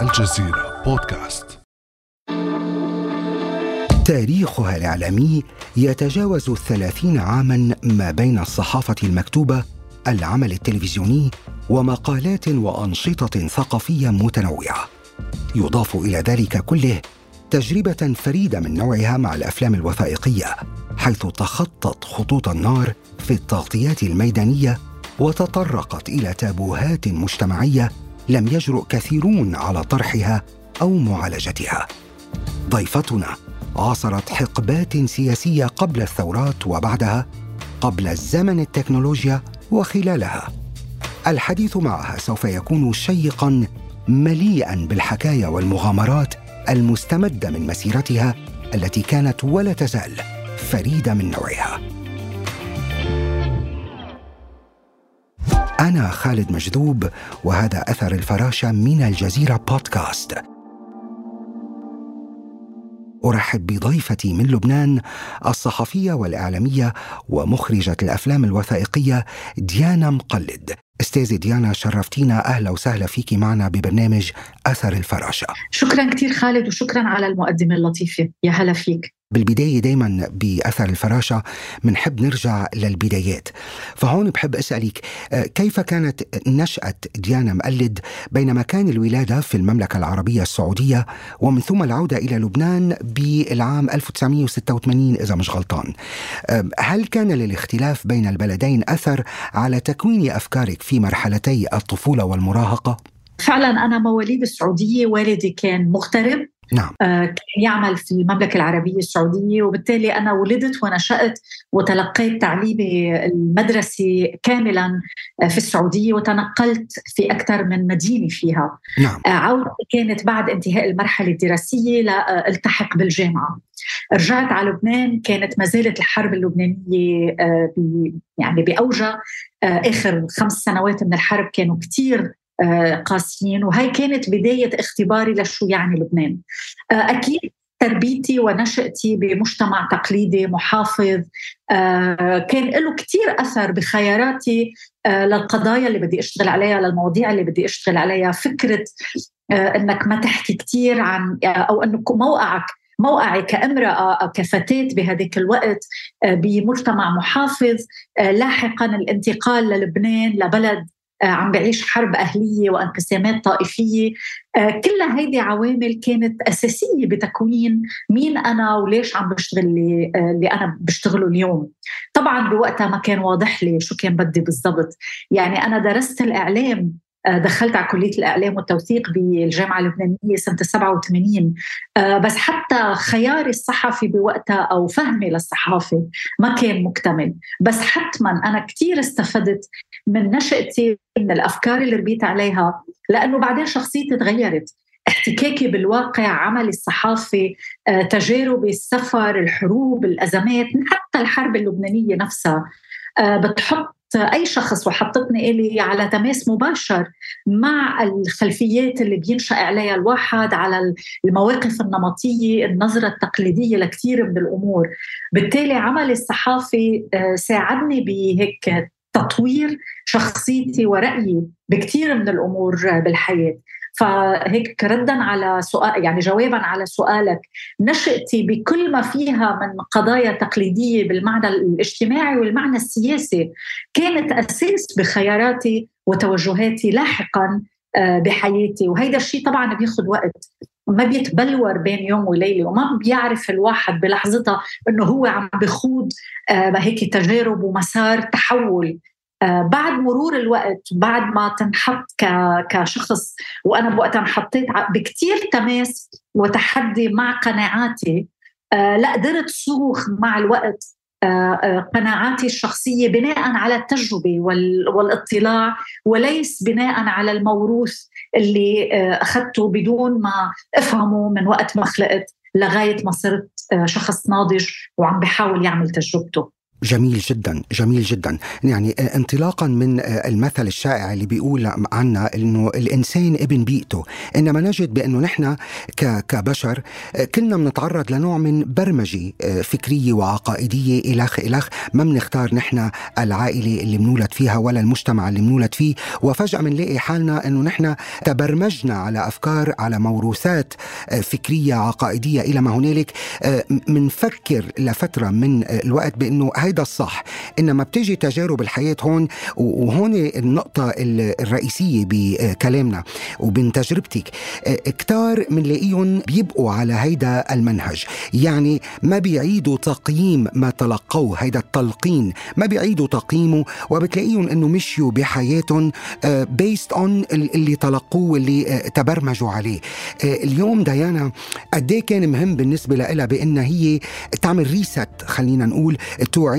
الجزيرة بودكاست. تاريخها الإعلامي يتجاوز الثلاثين عاما ما بين الصحافة المكتوبة العمل التلفزيوني ومقالات وأنشطة ثقافية متنوعة. يضاف إلى ذلك كله تجربة فريدة من نوعها مع الأفلام الوثائقية حيث تخطت خطوط النار في التغطيات الميدانية وتطرقت إلى تابوهات مجتمعية لم يجرؤ كثيرون على طرحها أو معالجتها. ضيفتنا عاصرت حقبات سياسية قبل الثورات وبعدها قبل زمن التكنولوجيا وخلالها. الحديث معها سوف يكون شيقا مليئا بالحكايا والمغامرات المستمدة من مسيرتها التي كانت ولا تزال فريدة من نوعها. أنا خالد مجذوب وهذا أثر الفراشة من الجزيرة بودكاست. أرحب بضيفتي من لبنان الصحفية والإعلامية ومخرجة الأفلام الوثائقية ديانا مقلد. استاذة ديانا شرفتينا. أهلا وسهلا فيك معنا ببرنامج أثر الفراشة. شكرا كثير خالد وشكرا على المقدمة اللطيفة. يا هلا فيك. بالبداية دايما بأثر الفراشة بنحب نرجع للبدايات. فهون بحب أسألك آه، كيف كانت نشأة ديانا مقلد بينما كان الولادة في المملكة العربية السعودية ومن ثم العودة إلى لبنان بالعام 1986 إذا مش غلطان؟ هل كان للاختلاف بين البلدين أثر على تكوين أفكارك في مرحلتي الطفولة والمراهقة؟ فعلا أنا مواليد السعودية والدي كان مغترب. نعم. آه، كان يعمل في المملكة العربية السعودية وبالتالي أنا ولدت ونشأت وتلقيت تعليمي المدرسي كاملا آه، في السعودية وتنقلت في أكثر من مدينة فيها نعم. آه، عودتي كانت بعد انتهاء المرحلة الدراسية لالتحق بالجامعة رجعت على لبنان كانت ما زالت الحرب اللبنانية يعني بأوجها آخر خمس سنوات من الحرب كانوا كثير آه، قاسيين. وهي كانت بداية اختباري لشو يعني لبنان. آه، أكيد تربيتي ونشأتي بمجتمع تقليدي محافظ. آه، كان له كتير أثر بخياراتي للقضايا اللي بدي أشتغل عليها للمواضيع اللي بدي أشتغل عليها. فكرة أنك ما تحكي كتير عن أو أنك موقعك موقعي كامرأة أو كفتاة بهذيك الوقت بمجتمع محافظ لاحقا الانتقال للبنان لبلد. آه، عم بعيش حرب أهلية وانقسامات طائفية. آه، كل هيدي عوامل كانت أساسية بتكوين مين أنا وليش عم بشتغل اللي, آه، اللي أنا بشتغله اليوم. طبعا بوقتها ما كان واضح لي شو كان بدي بالضبط. يعني أنا درست الإعلام آه، دخلت على كلية الإعلام والتوثيق بالجامعة اللبنانية سنة 87 آه، بس حتى خياري الصحفي بوقتها أو فهمي للصحافة ما كان مكتمل. بس حتما أنا كثير استفدت من نشأتي من الأفكار اللي ربيت عليها لأنه بعدين شخصيتي تغيرت. احتكاكي بالواقع عملي الصحافي آه، تجاربي السفر الحروب الأزمات حتى الحرب اللبنانية نفسها بتحط اي شخص وحطتني إلي على تماس مباشر مع الخلفيات اللي بينشأ عليها الواحد على المواقف النمطية النظرة التقليدية لكثير من الأمور. بالتالي عملي الصحافي آه، ساعدني بهيك تطوير شخصيتي ورأيي بكثير من الأمور بالحياة. فهيك ردا على سؤال يعني جوابا على سؤالك نشأتي بكل ما فيها من قضايا تقليدية بالمعنى الاجتماعي والمعنى السياسي كانت أساس بخياراتي وتوجهاتي لاحقا آه، بحياتي. وهيدا الشيء طبعا بياخذ وقت. ما بيتبلور بين يوم وليلة وما بيعرف الواحد بلحظتها إنه هو عم بخوض آه، هيك تجارب ومسار تحول. بعد مرور الوقت بعد ما تنحط كشخص وأنا بوقتها انحطيت بكثير تماس وتحدي مع قناعاتي آه، لا قدرت صوغ مع الوقت آه، قناعاتي الشخصية بناء على التجربة والاطلاع وليس بناء على الموروث اللي أخذته بدون ما أفهمه من وقت ما خلقت لغاية ما صرت شخص ناضج وعم بحاول يعمل تجربته. جميل جدا جميل جدا. يعني انطلاقا من المثل الشائع اللي بيقول عنا إنه الإنسان ابن بيئته. إنما نجد بأنه نحن كبشر كلنا بنتعرض لنوع من برمجة فكرية وعقائدية إلخ إلخ. ما بنختار نحن العائلة اللي بنولد فيها ولا المجتمع اللي بنولد فيه. وفجأة بنلاقي حالنا إنه نحن تبرمجنا على أفكار على موروثات فكرية عقائدية. إلى ما هنالك منفكر لفترة من الوقت بأنه هيدا الصح إنما بتجي تجارب الحياة هون وهون النقطة الرئيسية بكلامنا وبين تجربتك. كتار بنلاقيهم بيبقوا على هيدا المنهج. يعني ما بيعيدوا تقييم ما تلقوه هيدا التلقين. ما بيعيدوا تقييمه وبتلاقيهم إنه مشيوا بحياتهم based on اللي تلقوه واللي تبرمجوا عليه. اليوم ديانا قد كان مهم بالنسبة لها بأنها هي تعمل reset خلينا نقول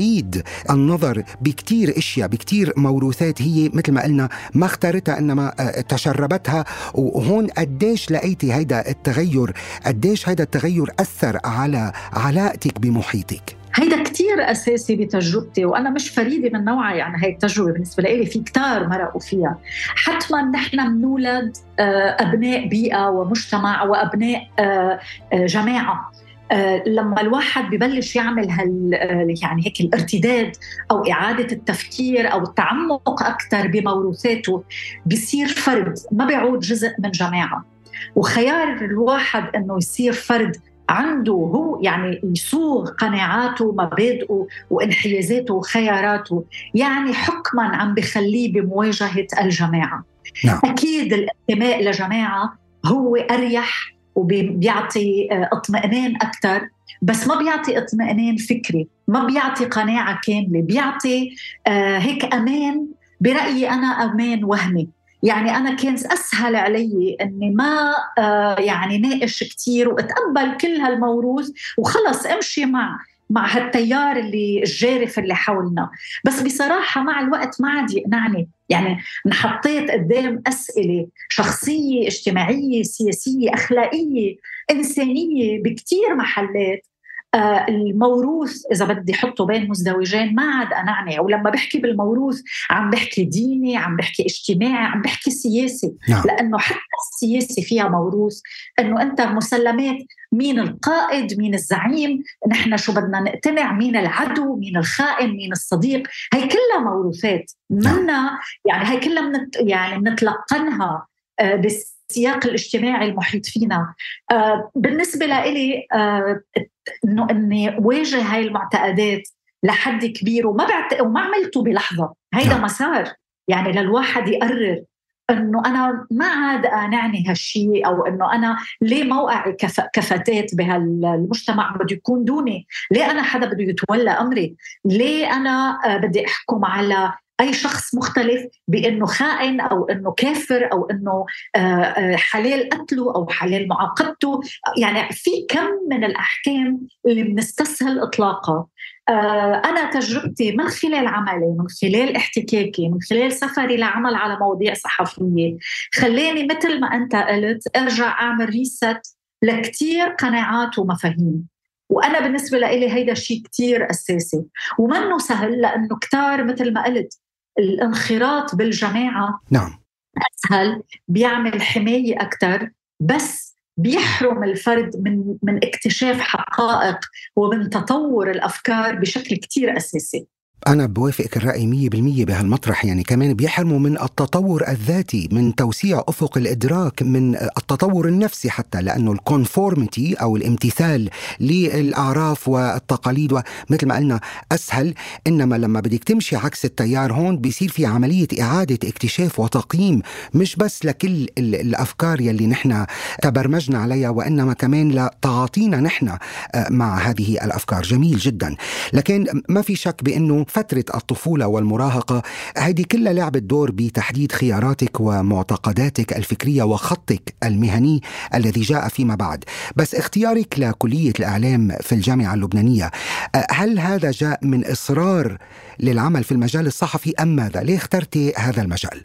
تعيد النظر بكتير أشياء بكتير موروثات هي مثل ما قلنا ما اختارتها إنما تشربتها. وهون قديش لقيتي هيدا التغير؟ قديش هيدا التغير أثر على علاقتك بمحيطك؟ هيدا كتير أساسي بتجربتي وأنا مش فريدة من نوعها يعني هاي التجربة بالنسبة لي في كتار مرقوا فيها. حتما نحن بنولد أبناء بيئة ومجتمع وأبناء جماعة. لما الواحد ببلش يعمل هال يعني هيك الارتداد أو إعادة التفكير أو التعمق أكثر بموروثاته بصير فرد ما بيعود جزء من جماعة وخيار الواحد إنه يصير فرد عنده هو يعني يصوغ قناعاته ومبادئه وانحيازاته وخياراته يعني حكما عم بخليه بمواجهة الجماعة نعم. أكيد الانتماء لجماعة هو أريح وبيعطي اطمئنان أكثر بس ما بيعطي اطمئنان فكري ما بيعطي قناعة كاملة بيعطي هيك أمان برأيي أنا أمان وهمي. يعني أنا كان أسهل علي إني ما يعني ناقش كثير وأتقبل كل هالموروث وخلص أمشي مع مع هالتيار اللي الجارف اللي حولنا. بس بصراحة مع الوقت ما عاد يقنعني. يعني انحطيت قدام أسئلة شخصية اجتماعية سياسية أخلاقية إنسانية بكثير محلات الموروث إذا بدي أحطه بين مزدوجين ما عاد أنعني. ولما بحكي بالموروث عم بحكي ديني عم بحكي اجتماعي عم بحكي سياسي. نعم. لأنه حتى السياسي فيها موروث. إنه أنت مسلمات مين القائد مين الزعيم نحن شو بدنا نقتنع؟ مين العدو؟ مين الخائن؟ مين الصديق؟ هي كلها موروثات. منا يعني هي كلها منت يعني بنتلقنها آه بس السياق الاجتماعي المحيط فينا. آه بالنسبة لإلي آه إنه إني واجه هاي المعتقدات لحد كبير وما بعت... وما عملته بلحظة. هيدا مسار يعني للواحد يقرر إنه أنا ما عاد قانعني هالشيء أو إنه أنا ليه موقعي كف... كفتاه بهالمجتمع بده يكون دوني؟ ليه أنا حدا بده يتولى أمري؟ ليه أنا بدي أحكم على أي شخص مختلف بأنه خائن أو أنه كافر أو أنه حلال قتله أو حلال معاقبته. يعني في كم من الأحكام اللي بنستسهل إطلاقها. أنا تجربتي من خلال عملي من خلال احتكاكي من خلال سفري لعمل على مواضيع صحفية خلاني مثل ما أنت قلت أرجع أعمل ريست لكتير قناعات ومفاهيم. وأنا بالنسبة لي هيدا شيء كتير أساسي. ومنه سهل لأنه كتار مثل ما قلت الانخراط بالجماعة. نعم. أسهل بيعمل حماية أكثر بس بيحرم الفرد من من اكتشاف حقائق ومن تطور الأفكار بشكل كثير أساسي. أنا بوافقك الرأي مية بالمية بهالمطرح يعني كمان بيحرموا من التطور الذاتي من توسيع أفق الإدراك من التطور النفسي حتى لأنه الكونفورميتي أو الامتثال للأعراف والتقاليد مثل ما قلنا أسهل. إنما لما بدك تمشي عكس التيار هون بيصير في عملية إعادة اكتشاف وتقييم مش بس لكل الأفكار يلي نحن تبرمجنا عليها وإنما كمان لتعاطينا نحن مع هذه الأفكار. جميل جدا. لكن ما في شك بأنه فترة الطفولة والمراهقة هذه كلها لعبت دور بتحديد خياراتك ومعتقداتك الفكرية وخطك المهني الذي جاء فيما بعد بس اختيارك لكلية الإعلام في الجامعة اللبنانية هل هذا جاء من إصرار للعمل في المجال الصحفي أم ماذا؟ ليه اخترتي هذا المجال؟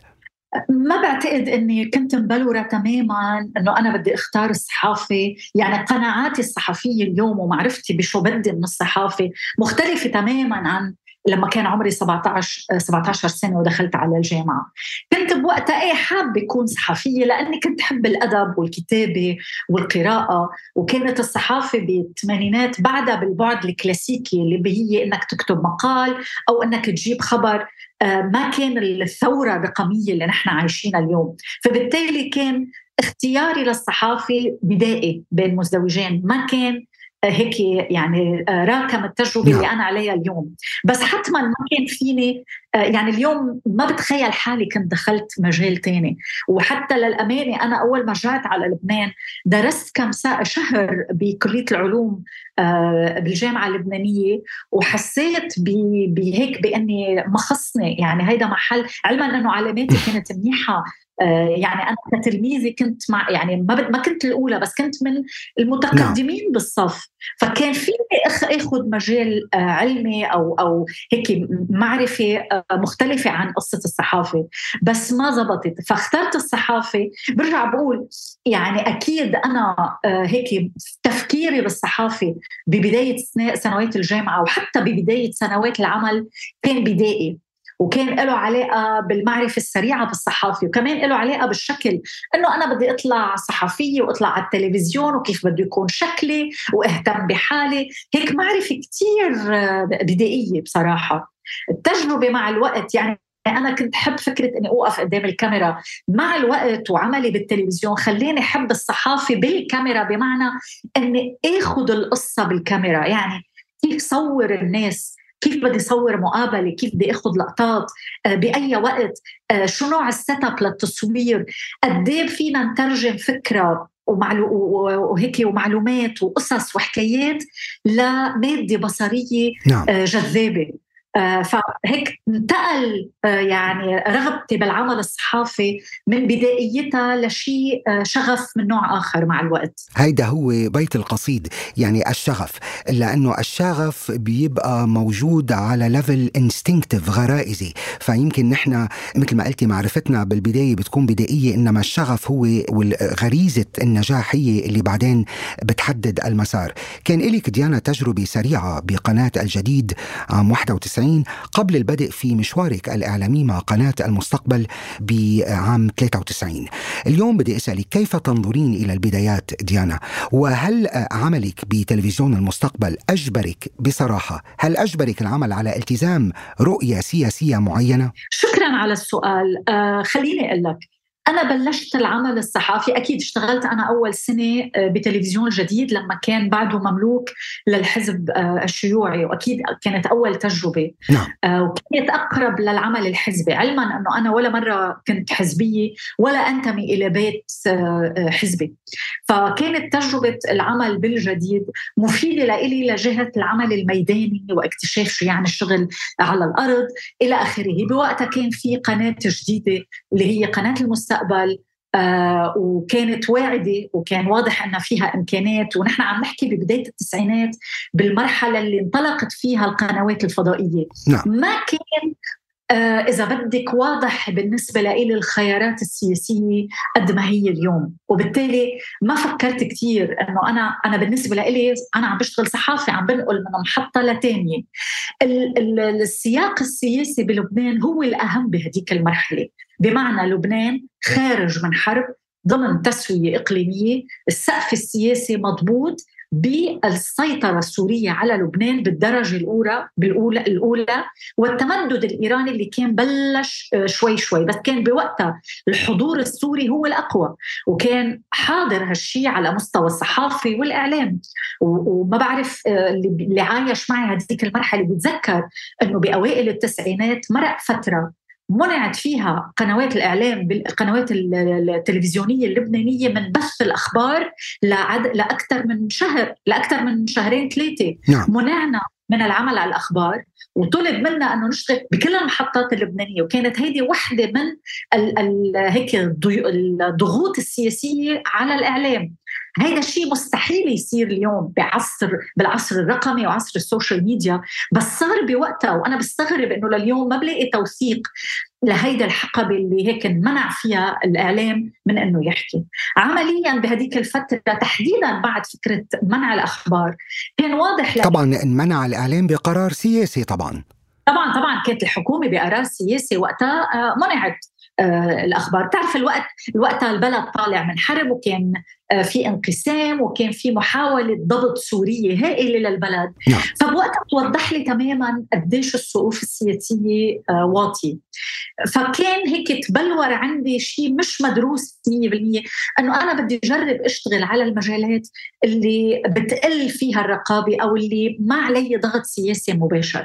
ما بعتقد إني كنت مبلورة تماما إنه أنا بدي أختار الصحافة، يعني قناعاتي الصحفية اليوم ومعرفتي بشو بدي من الصحافة مختلفة تماما عن لما كان عمري 17 17 سنة ودخلت على الجامعة. كنت بوقتها إيه حابة أكون صحفية لأني كنت احب الأدب والكتابة والقراءة وكانت الصحافة بالثمانينات بعدها بالبعد الكلاسيكي اللي هي إنك تكتب مقال أو إنك تجيب خبر آه، ما كان الثورة الرقمية اللي نحن عايشينها اليوم. فبالتالي كان اختياري للصحافة بدائي بين مزدوجين. ما كان هيك يعني آه، راكم التجربة اللي نعم. أنا عليها اليوم. بس حتما ما كان فيني آه، يعني اليوم ما بتخيل حالي كنت دخلت مجال تاني. وحتى للأمانة أنا أول ما رجعت على لبنان درست كم شهر بكلية العلوم آه، بالجامعة اللبنانية. وحسيت بهيك بأني مخصني يعني هيدا محل علما أنه علاماتي كانت منيحة. يعني أنا كتلميذة كنت مع يعني ما ما كنت الأولى بس كنت من المتقدمين نعم. بالصف. فكان فيني أخذ مجال آه، علمي أو أو هيك معرفة آه، مختلفة عن قصة الصحافة بس ما زبطت. فاخترت الصحافة. برجع بقول يعني أكيد أنا هيك تفكيري بالصحافة ببداية سنوات الجامعة وحتى ببداية سنوات العمل كان بدائي. وكان له علاقة بالمعرفة السريعة بالصحافة وكمان له علاقة بالشكل إنه أنا بدي أطلع صحفية وأطلع على التلفزيون وكيف بده يكون شكلي وأهتم بحالي. هيك معرفة كثير بدائية بصراحة. التجربة مع الوقت يعني أنا كنت حب فكرة إني أوقف قدام الكاميرا. مع الوقت وعملي بالتلفزيون خلاني أحب الصحافة بالكاميرا بمعنى إني آخذ القصة بالكاميرا. يعني كيف صور الناس كيف بدي صور مقابلة؟ كيف بدي آخذ لقطات؟ آه، بأي وقت؟ آه، شو نوع السيت أب للتصوير؟ قد إيه فينا نترجم فكرة ومعلو وهيك ومعلومات وقصص وحكايات لماده بصرية نعم. آه، جذابة؟ فهيك انتقل آه، يعني رغبتي بالعمل الصحافي من بدائيتها لشيء آه، شغف من نوع آخر مع الوقت. هيدا هو بيت القصيد يعني الشغف لأنه الشغف بيبقى موجود على level instinctive غرائزي. فيمكن نحن مثل ما قلتي معرفتنا بالبداية بتكون بدائية إنما الشغف هو وغريزه النجاح هي اللي بعدين بتحدد المسار. كان لك ديانا تجربة سريعة بقناة الجديد عام 91 1991 قبل البدء في مشوارك الإعلامي مع قناة المستقبل بعام 93 اليوم بدي أسألك كيف تنظرين إلى البدايات ديانا؟ وهل عملك بتلفزيون المستقبل أجبرك بصراحة؟ هل أجبرك العمل على التزام رؤية سياسية معينة؟ شكرا على السؤال. آه خليني أقول لك أنا بلشت العمل الصحافي. أكيد اشتغلت أنا أول سنة آه، بتلفزيون جديد لما كان بعده مملوك للحزب آه، الشيوعي وأكيد كانت أول تجربة. نعم. آه، وكانت أقرب للعمل الحزبي علما أنه أنا ولا مرة كنت حزبية ولا أنتمي إلى بيت حزبي. فكانت تجربة العمل بالجديد مفيدة لإلي لجهة العمل الميداني واكتشاف شو يعني الشغل على الأرض إلى آخره بوقتها كان في قناة جديدة اللي هي قناة المستقبل آه وكانت واعدة وكان واضح أن فيها إمكانات ونحن عم نحكي ببداية التسعينات بالمرحلة اللي انطلقت فيها القنوات الفضائية نعم. ما كان إذا بدك واضح بالنسبة لي الخيارات السياسية قد ما هي اليوم. وبالتالي ما فكرت كثير أنه أنا أنا بالنسبة لي أنا عم بشتغل صحافي عم بنقل من محطة لتانية. السياق السياسي بلبنان هو الأهم بهديك المرحلة. بمعنى لبنان خارج من حرب ضمن تسوية إقليمية السقف السياسي مضبوط بالسيطرة السورية على لبنان بالدرجة الأولى بالأولى الأولى والتمدد الإيراني اللي كان بلش آه، شوي شوي بس كان بوقتها الحضور السوري هو الأقوى وكان حاضر هالشيء على مستوى الصحافة والإعلام. وما بعرف آه، اللي عايش معي هذيك المرحلة بيتذكر أنه بأوائل التسعينات مرق فترة منعت فيها قنوات الإعلام بالقنوات التلفزيونية اللبنانية من بث الأخبار لعد... لأكثر من شهر لأكثر من شهرين ثلاثة نعم. منعنا من العمل على الأخبار وطلب منا أنه نشتغل بكل المحطات اللبنانية وكانت هيدي وحدة من ال ال هيك الضغوط السياسية على الإعلام هيدا الشيء مستحيل يصير اليوم بعصر بالعصر الرقمي وعصر السوشيال ميديا. بس صار بوقتها وأنا بستغرب إنه لليوم ما بلاقي توثيق لهيدا الحقبة اللي هيك انمنع فيها الإعلام من إنه يحكي. عمليا بهديك الفترة تحديدا بعد فكرة منع الأخبار كان واضح طبعا انمنع الإعلام بقرار سياسي طبعا. طبعا طبعا كانت الحكومة بقرار سياسي وقتها منعت. آه، الأخبار. بتعرف الوقت الوقت البلد طالع من حرب وكان آه، في انقسام وكان في محاولة ضبط سورية هائلة للبلد. نعم. فبوقتها توضح لي تماما قديش الصفوف السياسية آه، واطية. فكان هيك تبلور عندي شيء مش مدروس 100% إنه أنا بدي أجرب أشتغل على المجالات اللي بتقل فيها الرقابة أو اللي ما علي ضغط سياسي مباشر.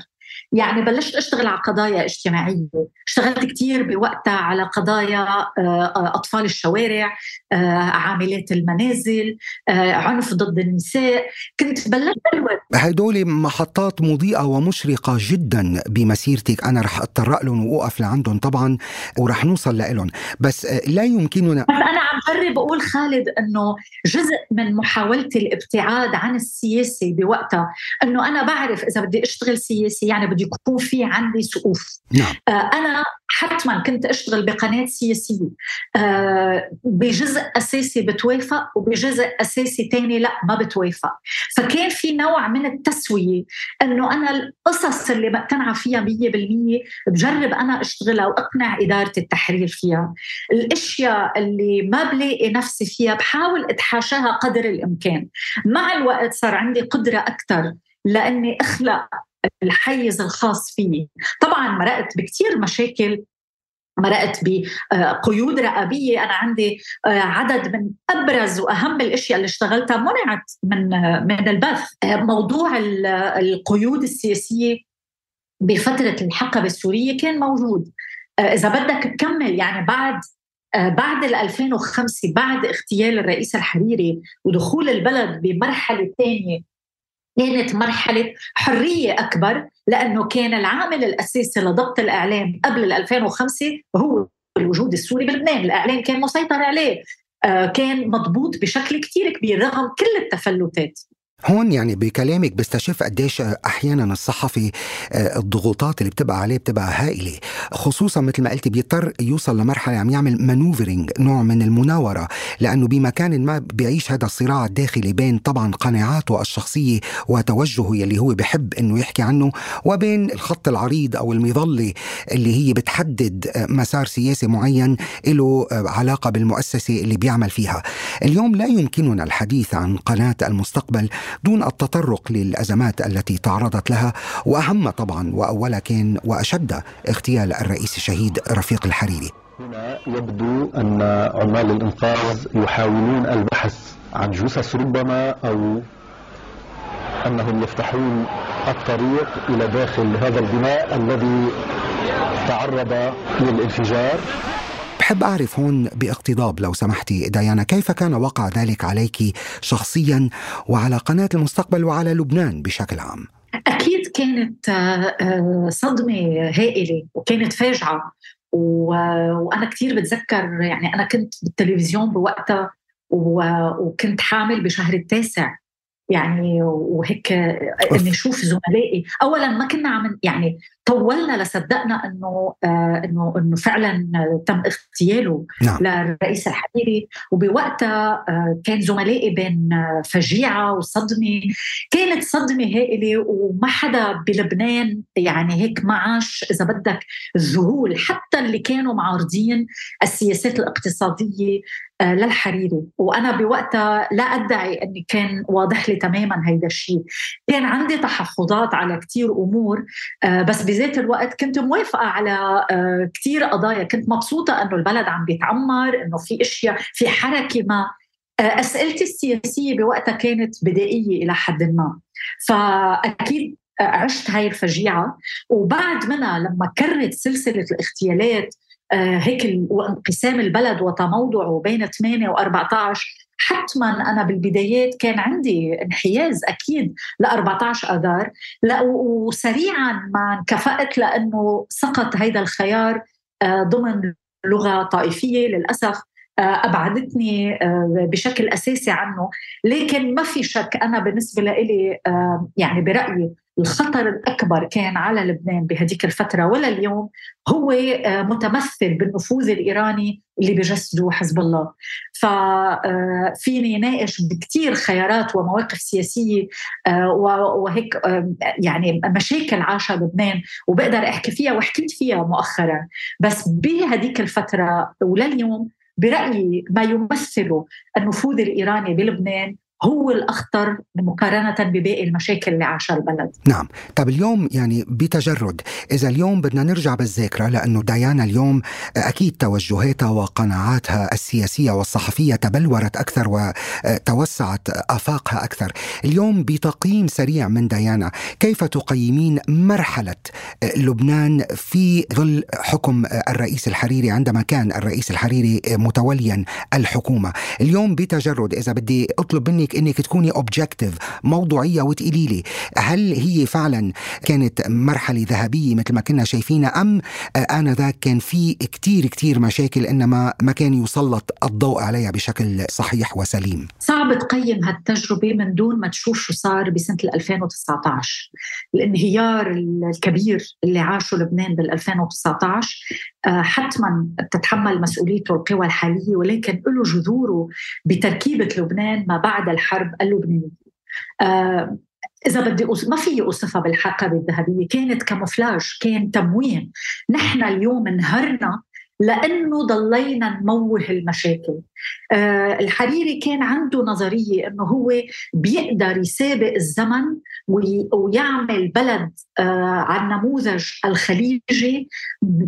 يعني بلشت أشتغل على قضايا اجتماعية. اشتغلت كثير بوقتها على قضايا آه، آه، أطفال الشوارع آه، عاملات المنازل عنف ضد النساء. كنت بلشت الوقت هدول محطات مضيئة ومشرقة جدا بمسيرتك. أنا رح أتطرق لهم وأوقف لعندهم طبعا ورح نوصل لهم بس لا يمكننا بس أنا عم جرب أقول خالد إنه جزء من محاولة الابتعاد عن السياسة بوقتها. إنه أنا بعرف إذا بدي أشتغل سياسي يعني بدي يكون في عندي سقوف. نعم. آه أنا حتما كنت أشتغل بقناة سياسية. آه بجزء أساسي بتوافق وبجزء أساسي ثاني لا ما بتوافق. فكان في نوع من التسوية إنه أنا القصص اللي مقتنعه فيها 100% بجرب أنا أشتغلها وأقنع إدارة التحرير فيها. الأشياء اللي ما بلاقي نفسي فيها بحاول أتحاشاها قدر الإمكان. مع الوقت صار عندي قدرة أكثر لأني أخلق الحيز الخاص فيي طبعا مرقت بكثير مشاكل مرقت بقيود رقابية أنا عندي آه، عدد من أبرز وأهم الأشياء اللي اشتغلتها منعت من من البث. آه، موضوع القيود السياسية بفترة الحقبة السورية كان موجود. آه، إذا بدك تكمل يعني بعد بعد 2005 بعد اغتيال الرئيس الحريري ودخول البلد بمرحلة ثانية كانت مرحلة حرية أكبر لأنه كان العامل الأساسي لضبط الإعلام قبل 2005 هو الوجود السوري بلبنان. الإعلام كان مسيطر عليه. آه، كان مضبوط بشكل كتير كبير رغم كل التفلتات. هون يعني بكلامك بستشف قديش أحيانا الصحفي آه، الضغوطات اللي بتبقى عليه بتبقى هائلة. خصوصا مثل ما قلتي بيضطر يوصل لمرحلة عم يعمل مانوفرينج نوع من المناورة لأنه بمكان ما بيعيش هذا الصراع الداخلي بين طبعا قناعاته الشخصية وتوجهه يلي هو بحب إنه يحكي عنه وبين الخط العريض أو المظلة اللي هي بتحدد آه، مسار سياسي معين له آه، علاقة بالمؤسسة اللي بيعمل فيها. اليوم لا يمكننا الحديث عن قناة المستقبل دون التطرق للأزمات التي تعرضت لها وأهم طبعا واولها كان وأشد اغتيال الرئيس الشهيد رفيق الحريري. هنا يبدو أن عمال الإنقاذ يحاولون البحث عن جثث ربما أو أنهم يفتحون الطريق إلى داخل هذا البناء الذي تعرض للانفجار بحب أعرف هون باقتضاب لو سمحتي ديانا كيف كان وقع ذلك عليك شخصيا وعلى قناة المستقبل وعلى لبنان بشكل عام؟ أكيد كانت آه، صدمة هائلة وكانت فاجعة. وأنا كثير بتذكر يعني أنا كنت بالتلفزيون بوقتها وكنت حامل بشهر التاسع يعني وهيك اني أشوف زملائي. اولا ما كنا عم يعني طولنا لصدقنا إنه آه إنه إنه فعلا تم اغتياله نعم. للرئيس الحريري. وبوقتها آه كان زملائي بين فجيعة وصدمة. كانت صدمة هائلة وما حدا بلبنان يعني هيك ما عاش إذا بدك الذهول حتى اللي كانوا معارضين السياسات الاقتصادية آه، للحريري. وأنا بوقتها لا أدعي إني كان واضح لي تماما هيدا الشيء. كان عندي تحفظات على كثير أمور آه، بس بذات الوقت كنت موافقة على آه، كثير قضايا. كنت مبسوطة إنه البلد عم بيتعمر إنه في أشياء في حركة ما. أسئلتي السياسية بوقتها كانت بدائية إلى حد ما. فأكيد عشت هاي الفجيعة. وبعد منها لما كرت سلسلة الاغتيالات آه، هيك وانقسام البلد وتموضعه بين 8 و14 حتما أنا بالبدايات كان عندي انحياز أكيد ل 14 اذار وسريعا ما انكفأت لأنه سقط هيدا الخيار آه، ضمن لغة طائفية للأسف آه، أبعدتني بشكل أساسي عنه. لكن ما في شك أنا بالنسبة لي يعني برأيي الخطر الأكبر كان على لبنان بهذيك الفترة ولا اليوم هو آه، متمثل بالنفوذ الإيراني اللي بجسده حزب الله. ففيني ناقش بكثير خيارات ومواقف سياسية وهيك يعني مشاكل عاشها لبنان وبقدر أحكي فيها وحكيت فيها مؤخرا. بس بهديك الفترة ولليوم برأيي ما يمثله النفوذ الإيراني بلبنان هو الأخطر مقارنة بباقي المشاكل اللي عاشها البلد. نعم. طب اليوم يعني بتجرد. إذا اليوم بدنا نرجع بالذاكرة لأنه ديانا اليوم أكيد توجهاتها وقناعاتها السياسية والصحفية تبلورت أكثر وتوسعت آفاقها أكثر. اليوم بتقييم سريع من ديانا. كيف تقيمين مرحلة لبنان في ظل حكم الرئيس الحريري عندما كان الرئيس الحريري متوليا الحكومة؟ اليوم بتجرد. إذا بدي أطلب منك إنك تكوني اوبجكتيف موضوعية وتقولي لي هل هي فعلا كانت مرحلة ذهبية مثل ما كنا شايفينها أم آنذاك كان في كتير كتير مشاكل إنما ما كان يسلط الضوء عليها بشكل صحيح وسليم؟ صعب تقيم هالتجربة من دون ما تشوف شو صار بسنة 2019 الانهيار الكبير اللي عاشه لبنان بال 2019 آه، حتما تتحمل مسؤوليته القوى الحالية ولكن له جذوره بتركيبة لبنان ما بعد الحرب اللبنانية. آه، إذا بدي أوصف ما في أوصفها بالحقبة الذهبية كانت كاموفلاج كان تموين نحن اليوم انهرنا لأنه ضلينا نموه المشاكل. آه الحريري كان عنده نظرية إنه هو بيقدر يسابق الزمن ويعمل بلد آه عن نموذج الخليجي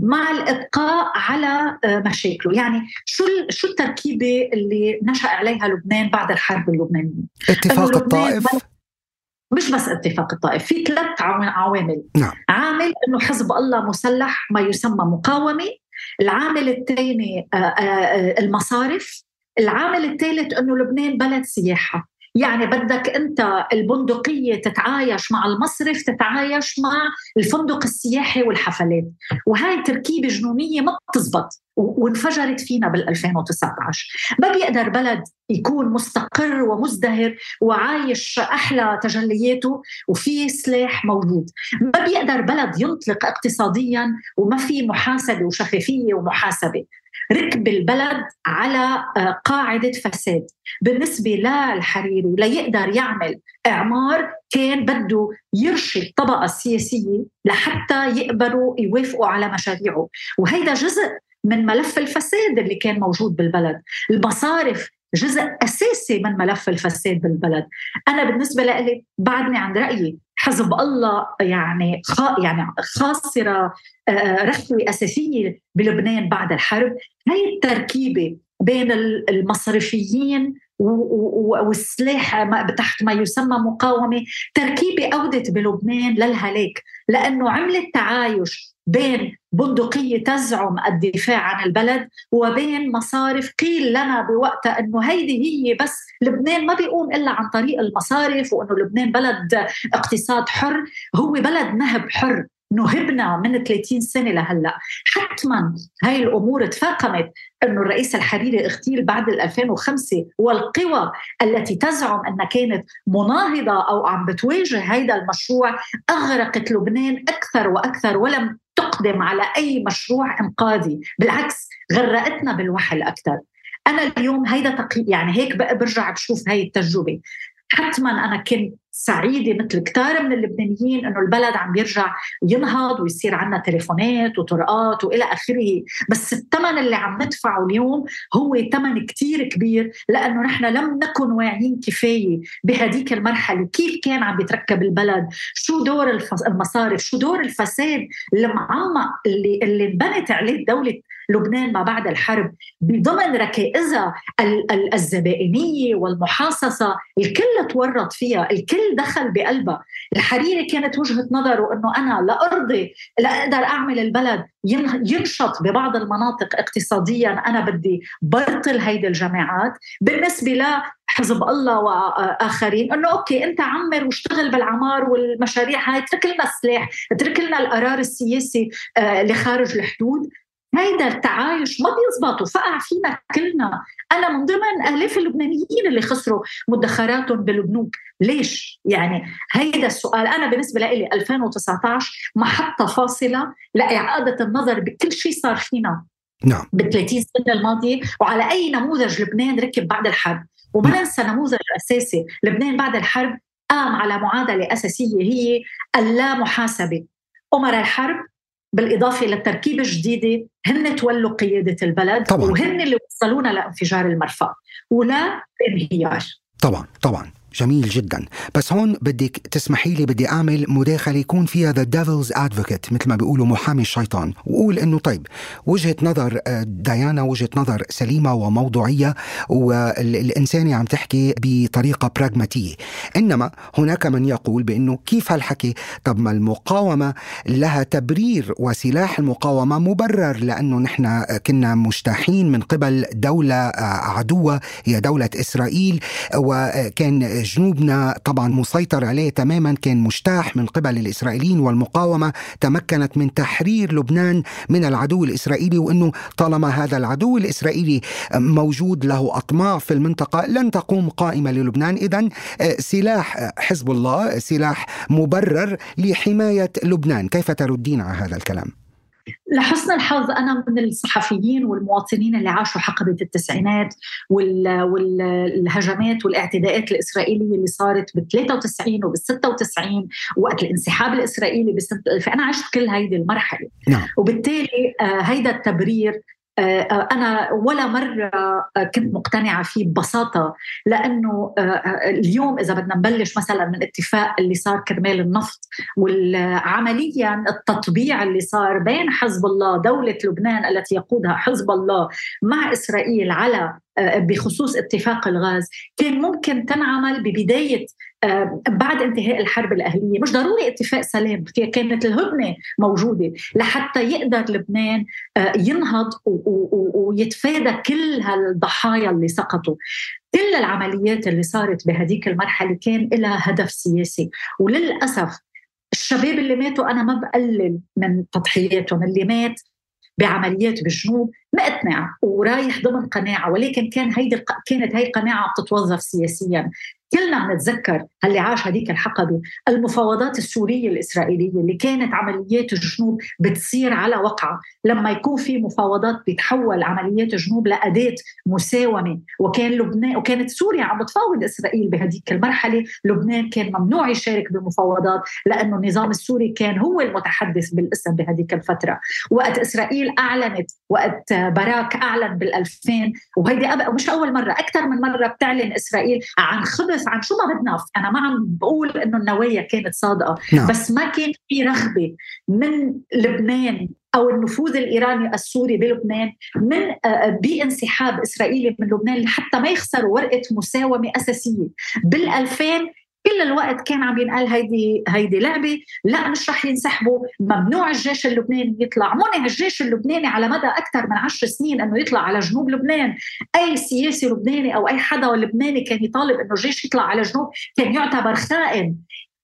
مع الإبقاء على آه مشاكله. يعني شو شو التركيبة اللي نشأ عليها لبنان بعد الحرب اللبنانية؟ اتفاق الطائف؟ مش بس اتفاق الطائف في ثلاث عوامل. نعم. عامل إنه حزب الله مسلح ما يسمى مقاومة. العامل الثاني آه، آه، آه، المصارف. العامل الثالث إنه لبنان بلد سياحة. يعني بدك أنت البندقية تتعايش مع المصرف تتعايش مع الفندق السياحي والحفلات. وهاي تركيبة جنونية ما بتزبط. وانفجرت فينا بال 2019 ما بيقدر بلد يكون مستقر ومزدهر وعايش أحلى تجلياته وفي سلاح موجود. ما بيقدر بلد ينطلق اقتصاديا وما في محاسبة وشفافية ومحاسبة. ركب البلد على آه، قاعدة فساد. بالنسبة للحريري ليقدر يعمل إعمار كان بده يرشي الطبقة السياسية لحتى يقبلوا يوافقوا على مشاريعه. وهيدا جزء من ملف الفساد اللي كان موجود بالبلد. المصارف جزء أساسي من ملف الفساد بالبلد. أنا بالنسبة لي بعدني عند رأيي حزب الله يعني يعني خاسرة رخوة أساسية بلبنان بعد الحرب. هي التركيبة بين المصرفيين والسلاح تحت ما يسمى مقاومة. تركيبة أودت بلبنان للهلاك لأنه عملت تعايش بين بندقية تزعم الدفاع عن البلد وبين مصارف قيل لنا بوقتها أنه هيدي هي بس لبنان ما بيقوم إلا عن طريق المصارف وأنه لبنان بلد اقتصاد حر هو بلد نهب حر. نهبنا من 30 سنة لهلأ. حتما هاي الأمور تفاقمت أنه الرئيس الحريري اغتيل بعد 2005 والقوى التي تزعم أنها كانت مناهضة أو عم بتواجه هذا المشروع أغرقت لبنان أكثر وأكثر ولم تقدم على أي مشروع إنقاذي. بالعكس غرقتنا بالوحل أكثر. أنا اليوم هيدا تقي... يعني هيك برجع بشوف هاي التجربة. حتما أنا كنت سعيدة مثل كثار من اللبنانيين إنه البلد عم بيرجع ينهض ويصير عندنا تليفونات وطرقات وإلى آخره. بس الثمن اللي عم ندفعه اليوم هو ثمن كثير كبير لأنه نحن لم نكن واعيين كفاية بهديك المرحلة. كيف كان عم بيتركب البلد؟ شو دور المصارف؟ شو دور الفساد المعمق اللي اللي انبنت عليه دوله لبنان ما بعد الحرب بضمن ركائزها الزبائنية والمحاصصة. الكل تورط فيها الكل دخل بقلبها. الحريري كانت وجهة نظره إنه أنا لا أرضي لا أقدر أعمل البلد ينشط ببعض المناطق اقتصاديا. أنا بدي برطل هيدي الجامعات بالنسبة ل حزب الله وآخرين إنه أوكي أنت عمر واشتغل بالعمار والمشاريع هاي اترك لنا السلاح اترك لنا القرار السياسي آه، اللي خارج الحدود. هيدا التعايش ما بيزبط وفقع فينا كلنا أنا من ضمن الاف اللبنانيين اللي خسروا مدخراتهم بالبنوك ليش؟ يعني هيدا السؤال. أنا بالنسبة لي 2019 محطة فاصلة لإعادة النظر بكل شيء صار فينا. نعم. بال 30 سنة الماضية وعلى أي نموذج لبنان ركب بعد الحرب. وما نعم. ننسى نموذج أساسي. لبنان بعد الحرب قام على معادلة أساسية هي اللا محاسبة. امراء الحرب بالإضافة للتركيبه الجديدة هن تولوا قيادة البلد طبعاً. وهن اللي وصلونا لانفجار المرفأ ولا انهيار طبعا طبعا جميل جدا. بس هون بدك تسمحي لي بدي أعمل مداخلة يكون فيها the devil's advocate مثل ما بيقولوا محامي الشيطان. وأقول إنه طيب وجهة نظر آه، ديانا وجهة نظر سليمة وموضوعية والانسانه عم تحكي بطريقة براغماتيه إنما هناك من يقول بإنه كيف هالحكي؟ طب ما المقاومة لها تبرير وسلاح المقاومة مبرر لأنه نحن كنا مجتاحين من قبل دولة آه، عدوة هي دولة إسرائيل وكان جنوبنا. طبعا مسيطر عليه تماما كان مجتاح من قبل الإسرائيليين والمقاومة تمكنت من تحرير لبنان من العدو الإسرائيلي وإنه طالما هذا العدو الإسرائيلي موجود له أطماع في المنطقة لن تقوم قائمة للبنان. اذا سلاح حزب الله سلاح مبرر لحماية لبنان. كيف تردين على هذا الكلام؟ لحسن الحظ أنا من الصحفيين والمواطنين اللي عاشوا حقبه التسعينات وال- والهجمات والاعتداءات الإسرائيلية اللي صارت بال 93 وبال 96 وقت الانسحاب الإسرائيلي بسنة فأنا عشت كل هيدي المرحلة نعم. وبالتالي آه، هيدا التبرير أنا ولا مرة آه، كنت مقتنعة فيه ببساطة لأنه آه، آه، اليوم إذا بدنا نبلش مثلا من اتفاق اللي صار كرمال النفط وعمليا التطبيع اللي صار بين حزب الله دولة لبنان التي يقودها حزب الله مع إسرائيل على آه، بخصوص اتفاق الغاز كان ممكن تنعمل ببداية آه، بعد انتهاء الحرب الأهلية مش ضروري اتفاق سلام كانت الهدنه موجودة لحتى يقدر لبنان آه، ينهض ويتفادى كل هالضحايا اللي سقطوا. كل العمليات اللي صارت بهديك المرحلة كان لها هدف سياسي. وللأسف الشباب اللي ماتوا أنا ما بقلل من تضحياتهم اللي مات بعمليات بالجنوب مقتنع ورايح ضمن قناعة ولكن كان هيدي كانت هي القناعه بتتوظف سياسيا. كلنا بنتذكر اللي عاش هذيك الحقبة المفاوضات السورية الإسرائيلية اللي كانت عمليات الجنوب بتصير على وقعة. لما يكون في مفاوضات بيتحول عمليات الجنوب لأداة مساومة. وكان لبنان وكانت سوريا عم بتفاوض إسرائيل بهذيك المرحلة. لبنان كان ممنوع يشارك بالمفاوضات لأنه النظام السوري كان هو المتحدث بالاسم بهذيك الفترة. وقت إسرائيل أعلنت وقت باراك أعلن بال2000 وهيدي. مش أول مرة أكثر من مرة بتعلن إسرائيل عن خبث عن شو ما بدنا أنا ما عم بقول إنه النوايا كانت صادقة نعم. بس ما كان في رغبة من لبنان أو النفوذ الإيراني السوري بلبنان من آه، بانسحاب إسرائيلي من لبنان حتى ما يخسروا ورقة مساومة أساسية بال2000 كل الوقت كان عم ينقال هيدي هيدي لعبة لا مش رح ينسحبوا. ممنوع الجيش اللبناني يطلع. منع الجيش اللبناني على مدى أكثر من عشر سنين إنه يطلع على جنوب لبنان. أي سياسي لبناني أو أي حدا لبناني كان يطالب إنه الجيش يطلع على جنوب كان يعتبر خائن.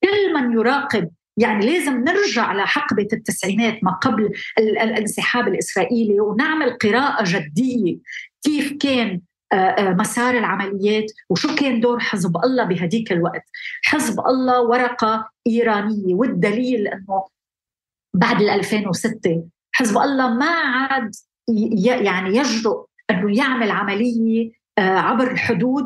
كل من يراقب يعني لازم نرجع لحقبة التسعينات ما قبل ال- الانسحاب الإسرائيلي ونعمل قراءة جدية كيف كان مسار العمليات وشو كان دور حزب الله بهديك الوقت؟ حزب الله ورقة إيرانية والدليل أنه بعد ال 2006 حزب الله ما عاد يعني يجرؤ أنه يعمل عملية آه، عبر الحدود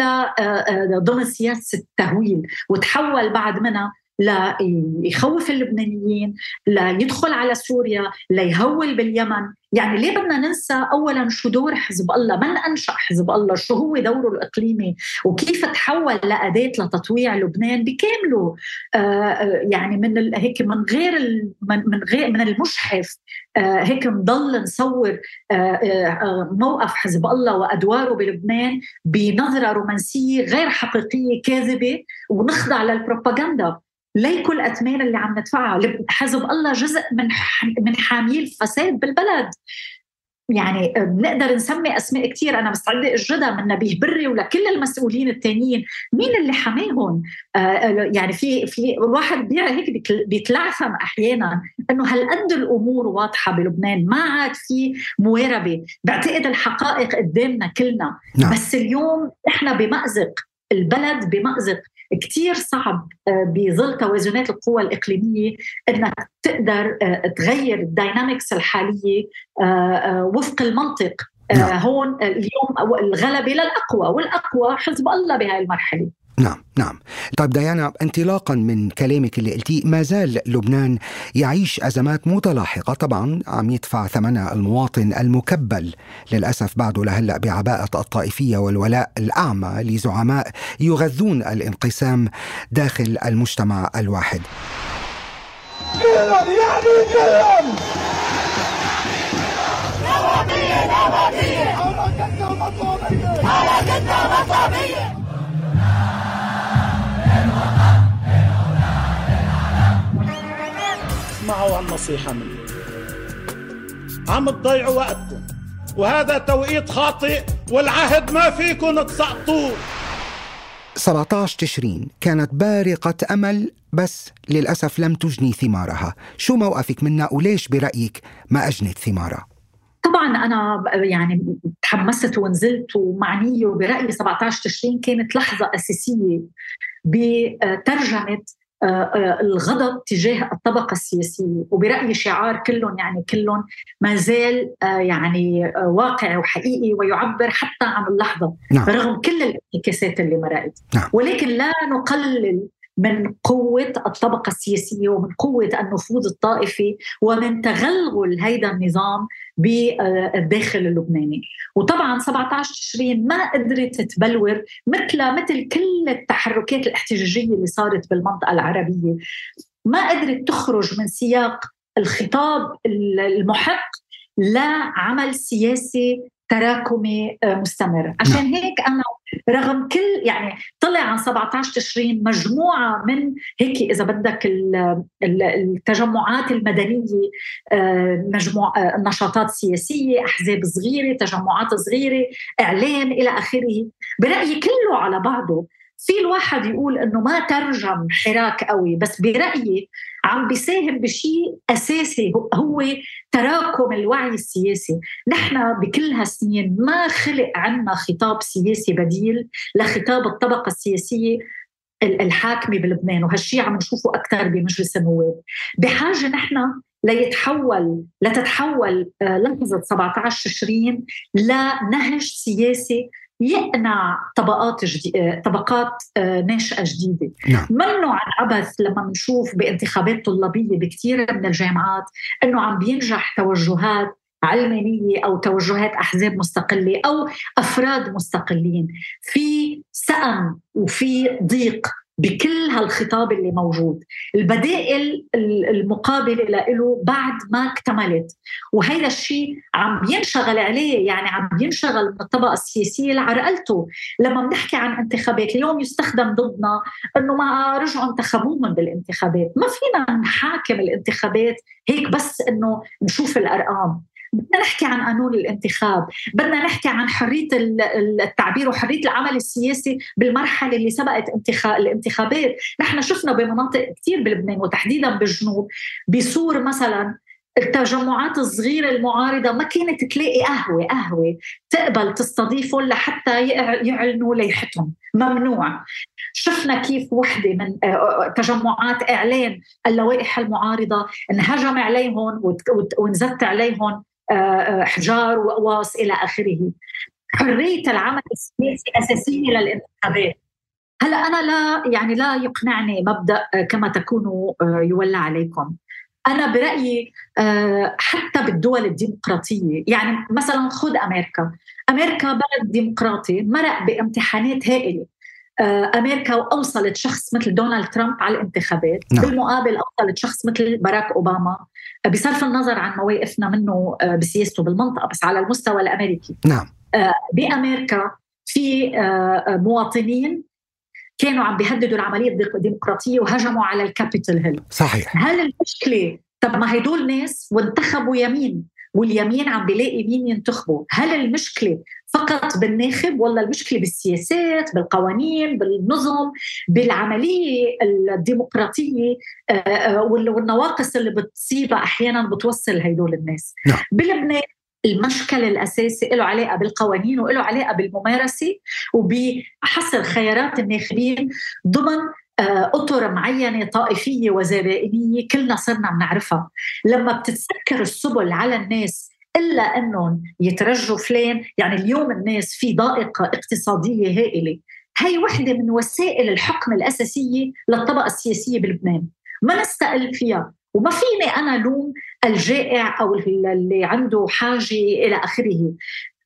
آه، آه، ضمن سياسة التهويل وتحول بعد منها ليخوف اللبنانيين ليدخل على سوريا ليهول باليمن. يعني ليه بدنا ننسى اولا شو دور حزب الله؟ من أنشأ حزب الله؟ شو هو دوره الإقليمي؟ وكيف تحول لأداة لتطويع لبنان؟ بكامله. آه آه، يعني من هيك من غير من غير من المشحف آه هيك نضل نصور آه آه موقف حزب الله وأدواره بلبنان بنظرة رومانسية غير حقيقية كاذبة ونخضع للبروباغندا. ليه كل الاثمان اللي عم ندفعها حزب الله جزء من من حامي الفساد بالبلد. يعني بنقدر نسمي أسماء كثير أنا مستعده اجدها من نبيه بري ولكل المسؤولين التانيين. مين اللي حماهم؟ آه، آه، يعني في في الواحد هيك بيتل- بيتلعثم أحيانا إنه هالقد الأمور واضحة بلبنان؟ ما عاد في مواربة. بعتقد الحقائق قدامنا كلنا. نعم. بس اليوم إحنا بمأزق. البلد بمأزق. كتير صعب بظل توازنات القوى الإقليمية أنك تقدر تغير الداينامكس الحالية وفق المنطق نعم. هون اليوم الغلبة للأقوى والأقوى حزب الله بهذه المرحلة نعم نعم. طيب ديانا انطلاقا من كلامك اللي قلتيه ما زال لبنان يعيش أزمات متلاحقة. طبعا عم يدفع ثمنها المواطن المكبل للأسف بعده لهلأ بعباءة الطائفية والولاء الأعمى لزعماء يغذون الانقسام داخل المجتمع الواحد. اسمعوا هالنصيحة مني عم تضيعوا وقتكم. وهذا توقيت خاطئ والعهد ما فيكم تسقطوه. 17 تشرين. كانت بارقة أمل بس للأسف لم تجني ثمارها. شو موقفك منها وليش برأيك ما أجنت ثمارها؟ طبعا أنا يعني تحمست ونزلت ومعنيه وبرأيي 17 تشرين كانت لحظة أساسية بترجمة الغضب تجاه الطبقة السياسية وبرأيي شعار كلهم يعني كلهم ما زال آه، يعني واقعي وحقيقي ويعبر حتى عن اللحظة نعم. رغم كل الانعكاسات اللي مرقت نعم. ولكن لا نقلل من قوة الطبقة السياسية ومن قوة النفوذ الطائفي ومن تغلغل هيدا النظام بالداخل اللبناني. وطبعا 17 تشرين ما قدرت تبلور مثل مثل كل التحركات الاحتجاجية اللي صارت بالمنطقة العربية. ما قدرت تخرج من سياق الخطاب المحق لعمل سياسي تراكمي مستمر. عشان نعم. هيك أنا رغم كل يعني طلع عن 17 تشرين مجموعة من هيك إذا بدك التجمعات المدنية آه، مجموعه آه، نشاطات سياسية أحزاب صغيرة تجمعات صغيرة إعلام إلى آخره. برأيي كله على بعضه في الواحد يقول إنه ما ترجم حراك قوي بس برأيي عم بيساهم بشيء أساسي هو تراكم الوعي السياسي. نحن بكل هالسنين ما خلق عنا خطاب سياسي بديل لخطاب الطبقة السياسية الحاكمة بلبنان وهالشيء عم نشوفه أكثر بمجلس النواب. بحاجة نحن ليتحول لتتحول آه، لحظة 17 تشرين لنهج سياسي يقنع طبقات جديد آه، طبقات آه، ناشئة جديدة نعم. منه عن عبث لما بنشوف بانتخابات طلابية بكثير من الجامعات إنه عم بينجح توجهات علمانية أو توجهات أحزاب مستقلة أو أفراد مستقلين في سأم وفي ضيق بكل هالخطاب اللي موجود. البدائل المقابلة له بعد ما اكتملت. وهذا الشيء عم بينشغل عليه يعني عم بينشغل من الطبقة السياسية لعرقلته لما بنحكي عن انتخابات اليوم يستخدم ضدنا إنه ما رجعوا انتخبوهم بالانتخابات. ما فينا نحاكم الانتخابات هيك بس إنه نشوف الأرقام. بدنا نحكي عن قانون الانتخاب بدنا نحكي عن حرية التعبير وحرية العمل السياسي بالمرحلة اللي سبقت انتخاب الانتخابات. نحن شفنا بمناطق كثير بلبنان وتحديدا بالجنوب بسور مثلا التجمعات الصغيرة المعارضة ما كانت تلاقي قهوة قهوة تقبل تستضيفهم لحتى يعلنوا ليحتهم. ممنوع. شفنا كيف وحدة من آه، آه، تجمعات إعلان اللوائح المعارضة انهجم عليهم وانزت عليهم. احجار وقواص إلى آخره. حرية العمل السياسي أساسية للانتخابات. هلا أنا لا يعني لا يقنعني مبدأ كما تكونوا آه، يولى عليكم. أنا برأيي آه، حتى بالدول الديمقراطية يعني مثلا خذ أمريكا. أمريكا بلد ديمقراطي مرق بامتحانات هائلة. أمريكا وأوصلت شخص مثل دونالد ترامب على الانتخابات. نعم. بالمقابل أوصلت شخص مثل باراك أوباما. آه، بصرف النظر عن مواقفنا منه آه، بسياسته بالمنطقة بس على المستوى الأمريكي. نعم. بأمريكا في مواطنين كانوا عم بيهددوا العملية الديمقراطية وهجموا على الكابيتال هيل. صحيح. هل المشكلة طب ما هدول ناس وانتخبوا يمين واليمين عم بيلاقي مين ينتخبه هل المشكلة فقط بالناخب ولا المشكلة بالسياسات بالقوانين بالنظم بالعملية الديمقراطية آه، آه، والنواقص اللي بتصيبها أحيانا بتوصل هدول الناس نعم. بلبنان المشكل الأساسي له علاقة بالقوانين وله علاقة بالممارسة وبحصر خيارات الناخبين ضمن آه، أطر معينة طائفية وزبائنية كلنا صرنا بنعرفها. لما بتتسكر السبل على الناس إلا إنهم يترجوا فلان يعني اليوم الناس في ضائقة اقتصادية هائلة. هي وحدة من وسائل الحكم الأساسية للطبقة السياسية بلبنان. ما نستقل فيها. وما فيني أنا لوم الجائع أو اللي عنده حاجة إلى آخره.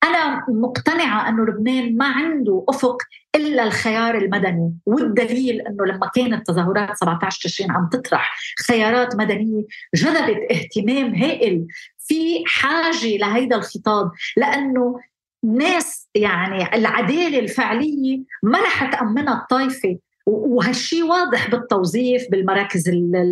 أنا مقتنعة إنه لبنان ما عنده أفق إلا الخيار المدني. والدليل إنه لما كانت تظاهرات 17 تشرين عم تطرح خيارات مدنية جذبت اهتمام هائل في حاجة لهيدا الخطاب لأنه ناس يعني العدالة الفعلية ما رح تأمنها الطائفه وهالشي واضح بالتوظيف بالمراكز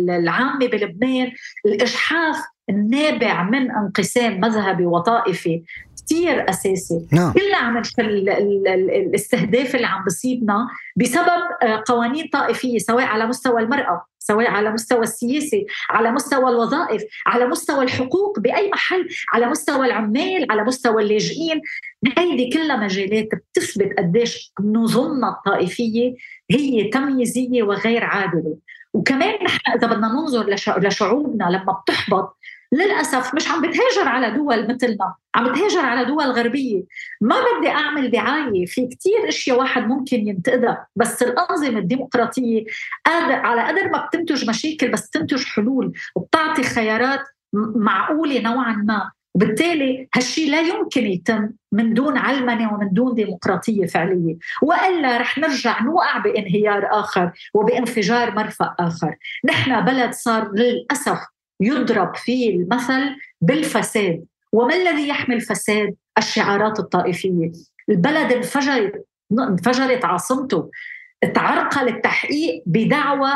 العامة بلبنان الإجحاف النابع من انقسام مذهبي وطائفي كثير أساسي. نعم. كلنا عم الاستهداف اللي عم بصيبنا بسبب آه، قوانين طائفية سواء على مستوى المرأة سواء على مستوى السياسي على مستوى الوظائف على مستوى الحقوق بأي محل على مستوى العمال على مستوى اللاجئين. هيدي كلها مجالات بتثبت قديش نظمنا الطائفية هي تمييزية وغير عادلة. وكمان نحن إذا بدنا ننظر لشعوبنا لما بتحبط للأسف مش عم بتهاجر على دول مثلنا عم بتهاجر على دول غربية. ما بدي أعمل دعايه في كتير إشياء واحد ممكن ينتقدها بس الأنظمة الديمقراطية على قدر ما بتنتج مشاكل بس تنتج حلول وبتعطي خيارات معقولة نوعا ما. وبالتالي هالشيء لا يمكن يتم من دون علمنة ومن دون ديمقراطية فعلية. وإلا رح نرجع نوقع بانهيار آخر وبانفجار مرفأ آخر. نحن بلد صار للأسف يضرب فيه المثل بالفساد. وما الذي يحمي الفساد؟ الشعارات الطائفية. البلد انفجرت انفجرت عاصمته. تعرقل التحقيق بدعوى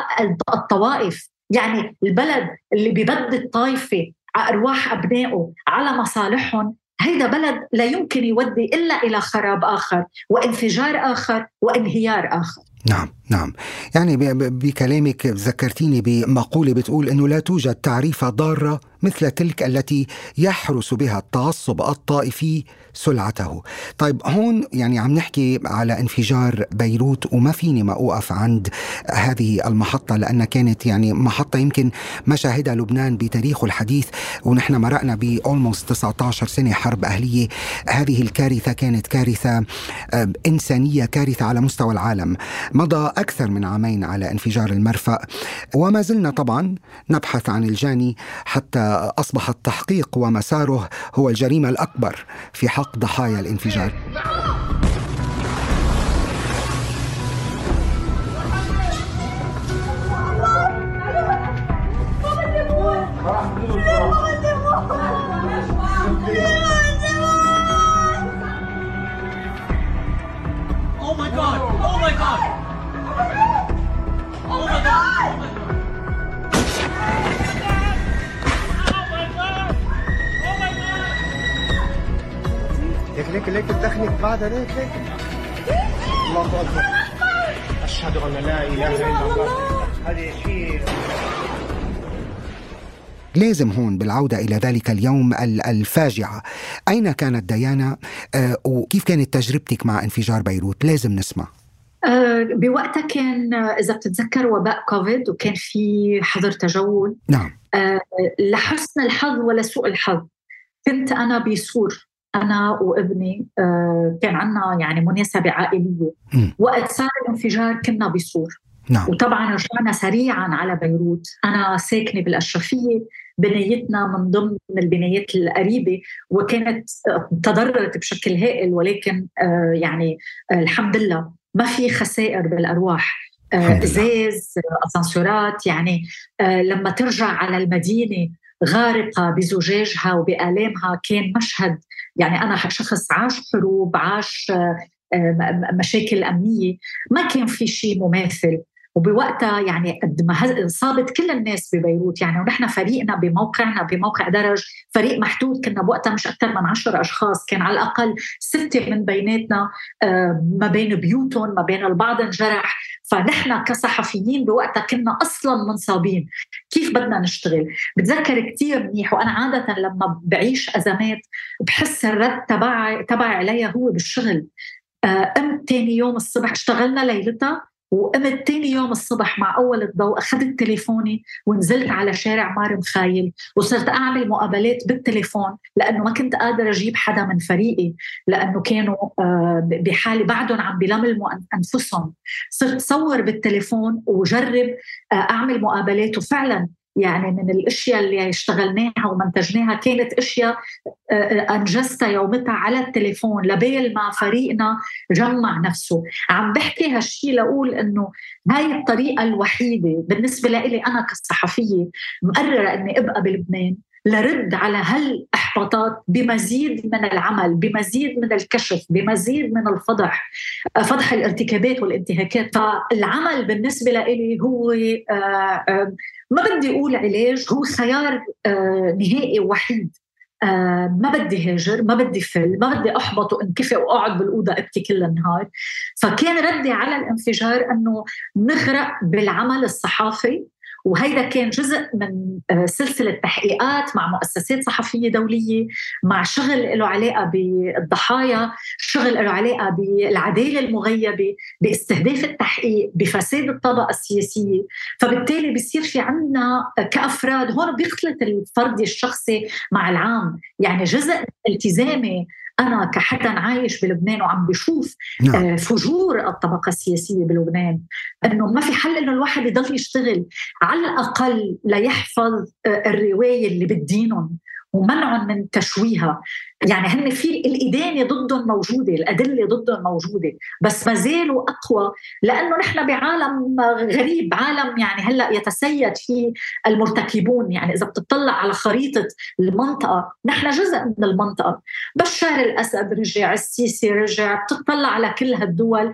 الطوائف. يعني البلد اللي ببد الطائفة أرواح أبنائه على مصالحهم هيدا بلد لا يمكن يودي إلا إلى خراب آخر وانفجار آخر وانهيار آخر. نعم. نعم. يعني بكلامك ذكرتيني بمقولة بتقول أنه لا توجد تعريفة ضارة مثل تلك التي يحرس بها التعصب الطائفي سلعته. طيب هون يعني عم نحكي على انفجار بيروت وما فيني ما أوقف عند هذه المحطة لأنها كانت يعني محطة يمكن ما شاهدها لبنان بتاريخه الحديث ونحن مرقنا ب 19 سنة حرب أهلية. هذه الكارثة كانت كارثة آه، إنسانية كارثة على مستوى العالم. مضى أكثر من عامين على انفجار المرفأ وما زلنا طبعا نبحث عن الجاني حتى أصبح التحقيق ومساره هو الجريمة الأكبر في حق ضحايا الانفجار Oh my god! Oh my god! ليك ليك ليك الدخلك بعد ليك ليك الله اكبر اشهد ان لا اله الا الله هذه شيء لازم هون بالعودة إلى ذلك اليوم الفاجعة. أين كانت ديانا؟ آه، وكيف كانت تجربتك مع انفجار بيروت؟ لازم نسمع. بوقتها كان آه، إذا بتتذكر وباء كوفيد وكان في حظر تجول. نعم. لحسن الحظ ولسوء الحظ. كنت أنا بسور أنا وابني آه، كان عندنا يعني مناسبة عائلية. م. وقت صار الانفجار كنا بصور نعم. وطبعا رجعنا سريعا على بيروت. أنا ساكنة بالأشرفية بنايتنا من ضمن البنايات القريبة وكانت تضررت بشكل هائل ولكن آه، يعني الحمد لله. ما في خسائر بالأرواح. آه، ازاز اسانسورات يعني لما ترجع على المدينة غارقة بزجاجها وبآلامها كان مشهد يعني أنا شخص عاش حروب عاش آه، مشاكل أمنية ما كان في شيء مماثل. وبوقتها يعني قد ما صابت كل الناس ببيروت يعني ونحن فريقنا بموقعنا بموقع درج فريق محدود كنا بوقتها مش أكثر من عشر أشخاص كان على الأقل ستة من بيناتنا آه، ما بين بيوتهم ما بين البعض انجرح. فنحن كصحفيين بوقتها كنا أصلا منصابين. كيف بدنا نشتغل؟ بتذكر كثير منيح وأنا عادة لما بعيش أزمات بحس الرد تبعي تبعي عليها هو بالشغل. آه، ثاني يوم الصبح اشتغلنا ليلتها وقمت تاني يوم الصبح مع أول الضوء أخذت تليفوني ونزلت على شارع مار مخايل وصرت أعمل مقابلات بالتليفون لأنه ما كنت قادرة أجيب حدا من فريقي لأنه كانوا آه، بحالة بعدهم عم بلملموا أنفسهم. صرت صور بالتليفون وجرب آه، أعمل مقابلات وفعلا يعني من الأشياء اللي اشتغلناها ومنتجناها كانت أشياء آه، آه، أنجزتها يومتها على التليفون لبال ما فريقنا جمع نفسه. عم بحكي هالشيء لأقول إنه هاي الطريقة الوحيدة بالنسبة لي أنا كصحفية مقررة إني أبقى بلبنان. لرد على هالإحباطات بمزيد من العمل بمزيد من الكشف بمزيد من الفضح آه، فضح الارتكابات والانتهاكات. فالعمل بالنسبة لي هو ما بدي أقول علاج هو خيار آه، نهائي وحيد. آه، ما بدي هاجر ما بدي فل ما بدي أحبط وأنكفئ وأقعد بالأوضة أبكي كل النهار. فكان ردي على الانفجار إنه نغرق بالعمل الصحافي وهيدا كان جزء من آه، سلسلة تحقيقات مع مؤسسات صحفية دولية مع شغل له علاقة بالضحايا شغل له علاقة بالعدالة المغيبة باستهداف التحقيق بفساد الطبقة السياسية. فبالتالي بصير في عندنا كأفراد هون بيختلط الفردي الشخصي مع العام. يعني جزء التزامي أنا كحدا عايش بلبنان وعم بشوف نعم. آه، فجور الطبقة السياسية بلبنان إنه ما في حل إنه الواحد يضل يشتغل على الأقل ليحفظ آه، الرواية اللي بدينهم ومنعهم من تشويهها. يعني هن في الإدانة ضدهم موجودة الأدلة ضدهم موجودة بس ما زالوا أقوى لأنه نحن بعالم غريب عالم يعني هلأ يتسيد فيه المرتكبون. يعني إذا بتطلع على خريطة المنطقة نحن جزء من المنطقة. بشار الأسد رجع السيسي رجع بتطلع على كل هالدول.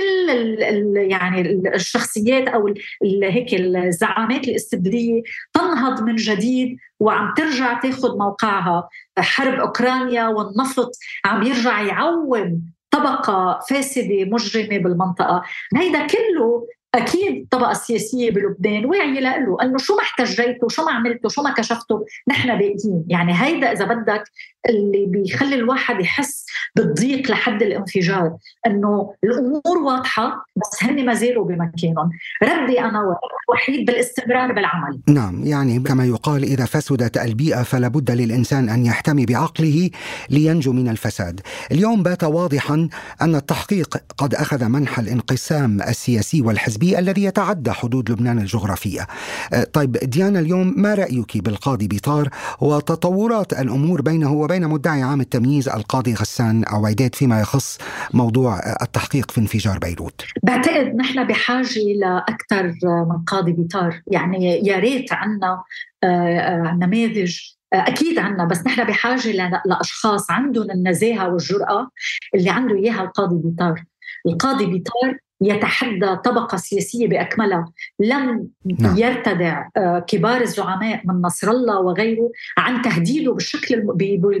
كل ال يعني الشخصيات أو هيك الزعامات الاستبدادية تنهض من جديد وعم ترجع تاخذ موقعها. حرب أوكرانيا والنفط عم يرجع يعوم طبقة فاسدة مجرمة بالمنطقة. هيدا كله أكيد الطبقه السياسيه بلبنان واعية له انه شو ما احتجيته شو ما عملته شو ما كشفته نحن باقيين. يعني هيدا إذا بدك اللي بيخلي الواحد يحس بالضيق لحد الانفجار إنه الأمور واضحة بس هن ما زالوا بمكانهم. ردي أنا وحيد بالاستمرار بالعمل. نعم يعني كما يقال إذا فسدت البيئة فلا بد للإنسان أن يحتمي بعقله لينجو من الفساد. اليوم بات واضحا أن التحقيق قد أخذ منح الانقسام السياسي والحزبي الذي يتعدى حدود لبنان الجغرافية. أه، طيب ديانا اليوم ما رأيك بالقاضي بيطار وتطورات الأمور بينه وبين مدعي عام التمييز القاضي غسان عويدات فيما يخص موضوع التحقيق في انفجار بيروت. بعتقد نحن بحاجة لأكثر من قاضي بيطار يعني يا ريت عنا آه، آه، نماذج آه، أكيد عنا بس نحن بحاجة لأشخاص عندهم النزاهة والجرأة اللي عنده إياها القاضي بيطار القاضي بيطار يتحدى طبقة سياسية بأكملها لم نعم. يرتدع آه، كبار الزعماء من نصر الله وغيره عن تهديده بالشكل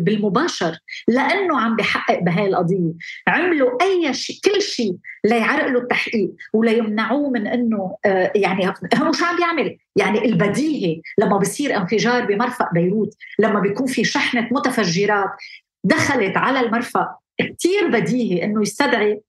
بالمباشر لأنه عم بحقق بهاي القضية عملوا أي شيء كل شيء ليعرقلوا التحقيق وليمنعوه من إنه آه، يعني هو شو عم بيعمل يعني البديهي لما بصير انفجار بمرفق بيروت لما بيكون في شحنة متفجرات دخلت على المرفق كثير بديهي إنه يستدعي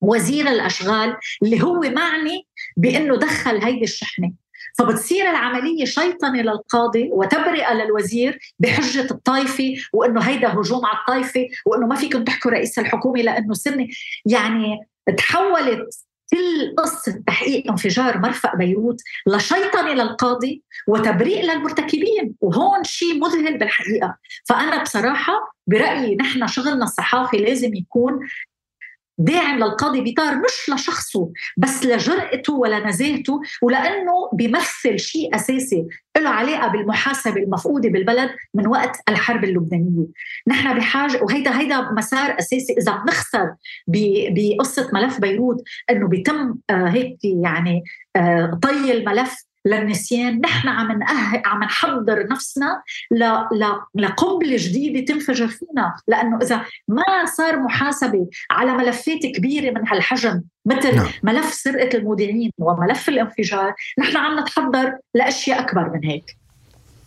وزير الأشغال اللي هو معني بأنه دخل هيدي الشحنة. فبتصير العملية شيطنه للقاضي وتبرئة للوزير بحجة الطائفه وأنه هيدا هجوم على الطائفه وأنه ما فيكم تحكوا رئيس الحكومة لأنه سني يعني تحولت كل قصة تحقيق انفجار مرفأ بيروت لشيطنة للقاضي وتبريء للمرتكبين. وهون شيء مذهل بالحقيقة. فأنا بصراحة برأيي نحن شغلنا الصحافي لازم يكون داعم للقاضي بيطار مش لشخصه بس لجرأته ولنزاهته ولأنه بيمثل شيء أساسي له علاقة بالمحاسبة المفقودة بالبلد من وقت الحرب اللبنانية. نحن بحاجة وهيدا هيدا مسار أساسي. إذا بنخسر بقصة ملف بيروت أنه بيتم آه، هيك يعني آه، طي الملف للنسيان. نحن عم نأهل عم نحضر نفسنا ل... ل... لقنبلة جديدة تنفجر فينا. لأنه إذا ما صار محاسبة على ملفات كبيرة من هالحجم مثل نعم. ملف سرقة المودعين وملف الانفجار نحن عم نتحضر لأشياء أكبر من هيك.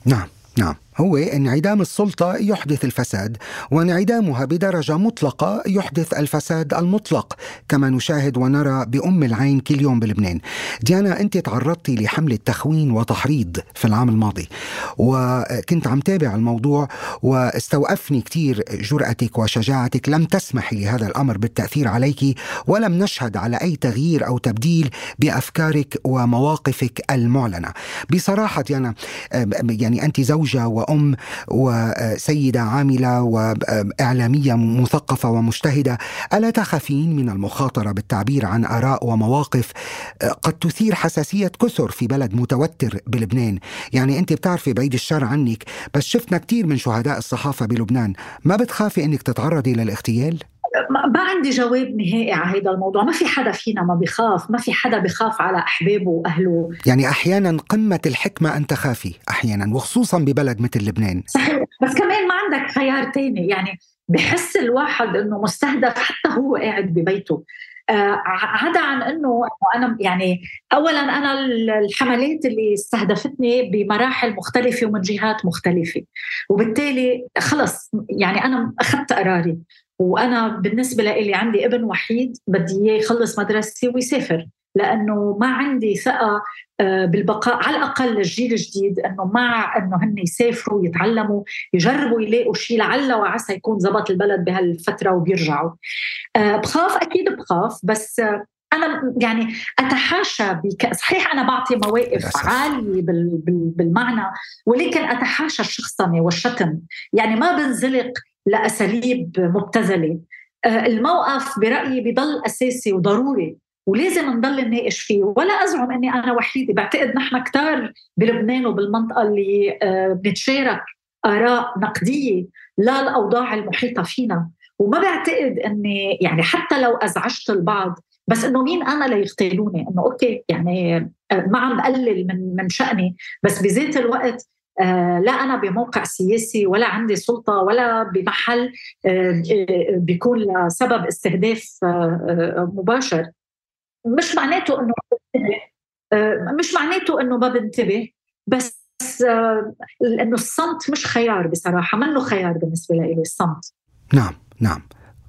نعم نعم. هو انعدام السلطة يحدث الفساد وانعدامها بدرجة مطلقة يحدث الفساد المطلق كما نشاهد ونرى بأم العين كل يوم بلبنان. ديانا أنت تعرضتي لحملة تخوين وتحريض في العام الماضي وكنت عم تابع الموضوع واستوقفني كثير جرأتك وشجاعتك لم تسمحي لهذا الأمر بالتأثير عليك ولم نشهد على أي تغيير أو تبديل بأفكارك ومواقفك المعلنة. بصراحة ديانا يعني أنت زوجة و وأم وسيدة عاملة وإعلامية مثقفة ومجتهدة. ألا تخافين من المخاطرة بالتعبير عن آراء ومواقف قد تثير حساسية كثر في بلد متوتر بلبنان. يعني أنت بتعرفي بعيد الشر عنك بس شفنا كثير من شهداء الصحافة بلبنان. ما بتخافي أنك تتعرضي للاغتيال؟ ما عندي جواب نهائي على هذا الموضوع. ما في حدا فينا ما بيخاف ما في حدا بيخاف على أحبابه وأهله. يعني أحيانا قمة الحكمة أن تخافي أحيانا وخصوصا ببلد مثل لبنان. صحيح بس كمان ما عندك خيار تاني. يعني بحس الواحد إنه مستهدف حتى هو قاعد ببيته. آه عدا عن إنه أنا يعني اولا أنا الحملات اللي استهدفتني بمراحل مختلفة ومن جهات مختلفة. وبالتالي خلص يعني أنا أخذت قراري. وأنا بالنسبة لي عندي ابن وحيد بدي إياه يخلص مدرسه ويسافر لأنه ما عندي ثقة آه، بالبقاء على الأقل للجيل الجديد إنه مع إنه هن يسافروا يتعلموا يجربوا يلاقوا شيء لعل وعسى يكون زبط البلد بهالفترة وبيرجعوا. آه، بخاف أكيد بخاف بس آه، أنا يعني أتحاشى بك صحيح أنا بعطي مواقف عالية بالمعنى ولكن أتحاشى الشخصنه والشتم يعني ما بنزلق لاساليب مبتذلة. آه، الموقف برأيي بضل أساسي وضروري ولازم نضل نناقش فيه ولا أزعم إني أنا وحيدة. بعتقد نحن كتار بلبنان وبالمنطقة اللي آه، بنتشارك آراء نقدية للاوضاع المحيطة فينا. وما بعتقد إني يعني حتى لو أزعجت البعض بس إنه مين أنا ليغتالوني إنه okay يعني آه، ما عم بقلل من من شأني بس بذات الوقت لا أنا بموقع سياسي ولا عندي سلطة ولا بمحل آه، آه، بيكون لسبب استهداف مباشر. مش معناته إنه مش معناته إنه ما بنتبه بس انه الصمت مش خيار بصراحة منه خيار بالنسبة لي الصمت. نعم نعم.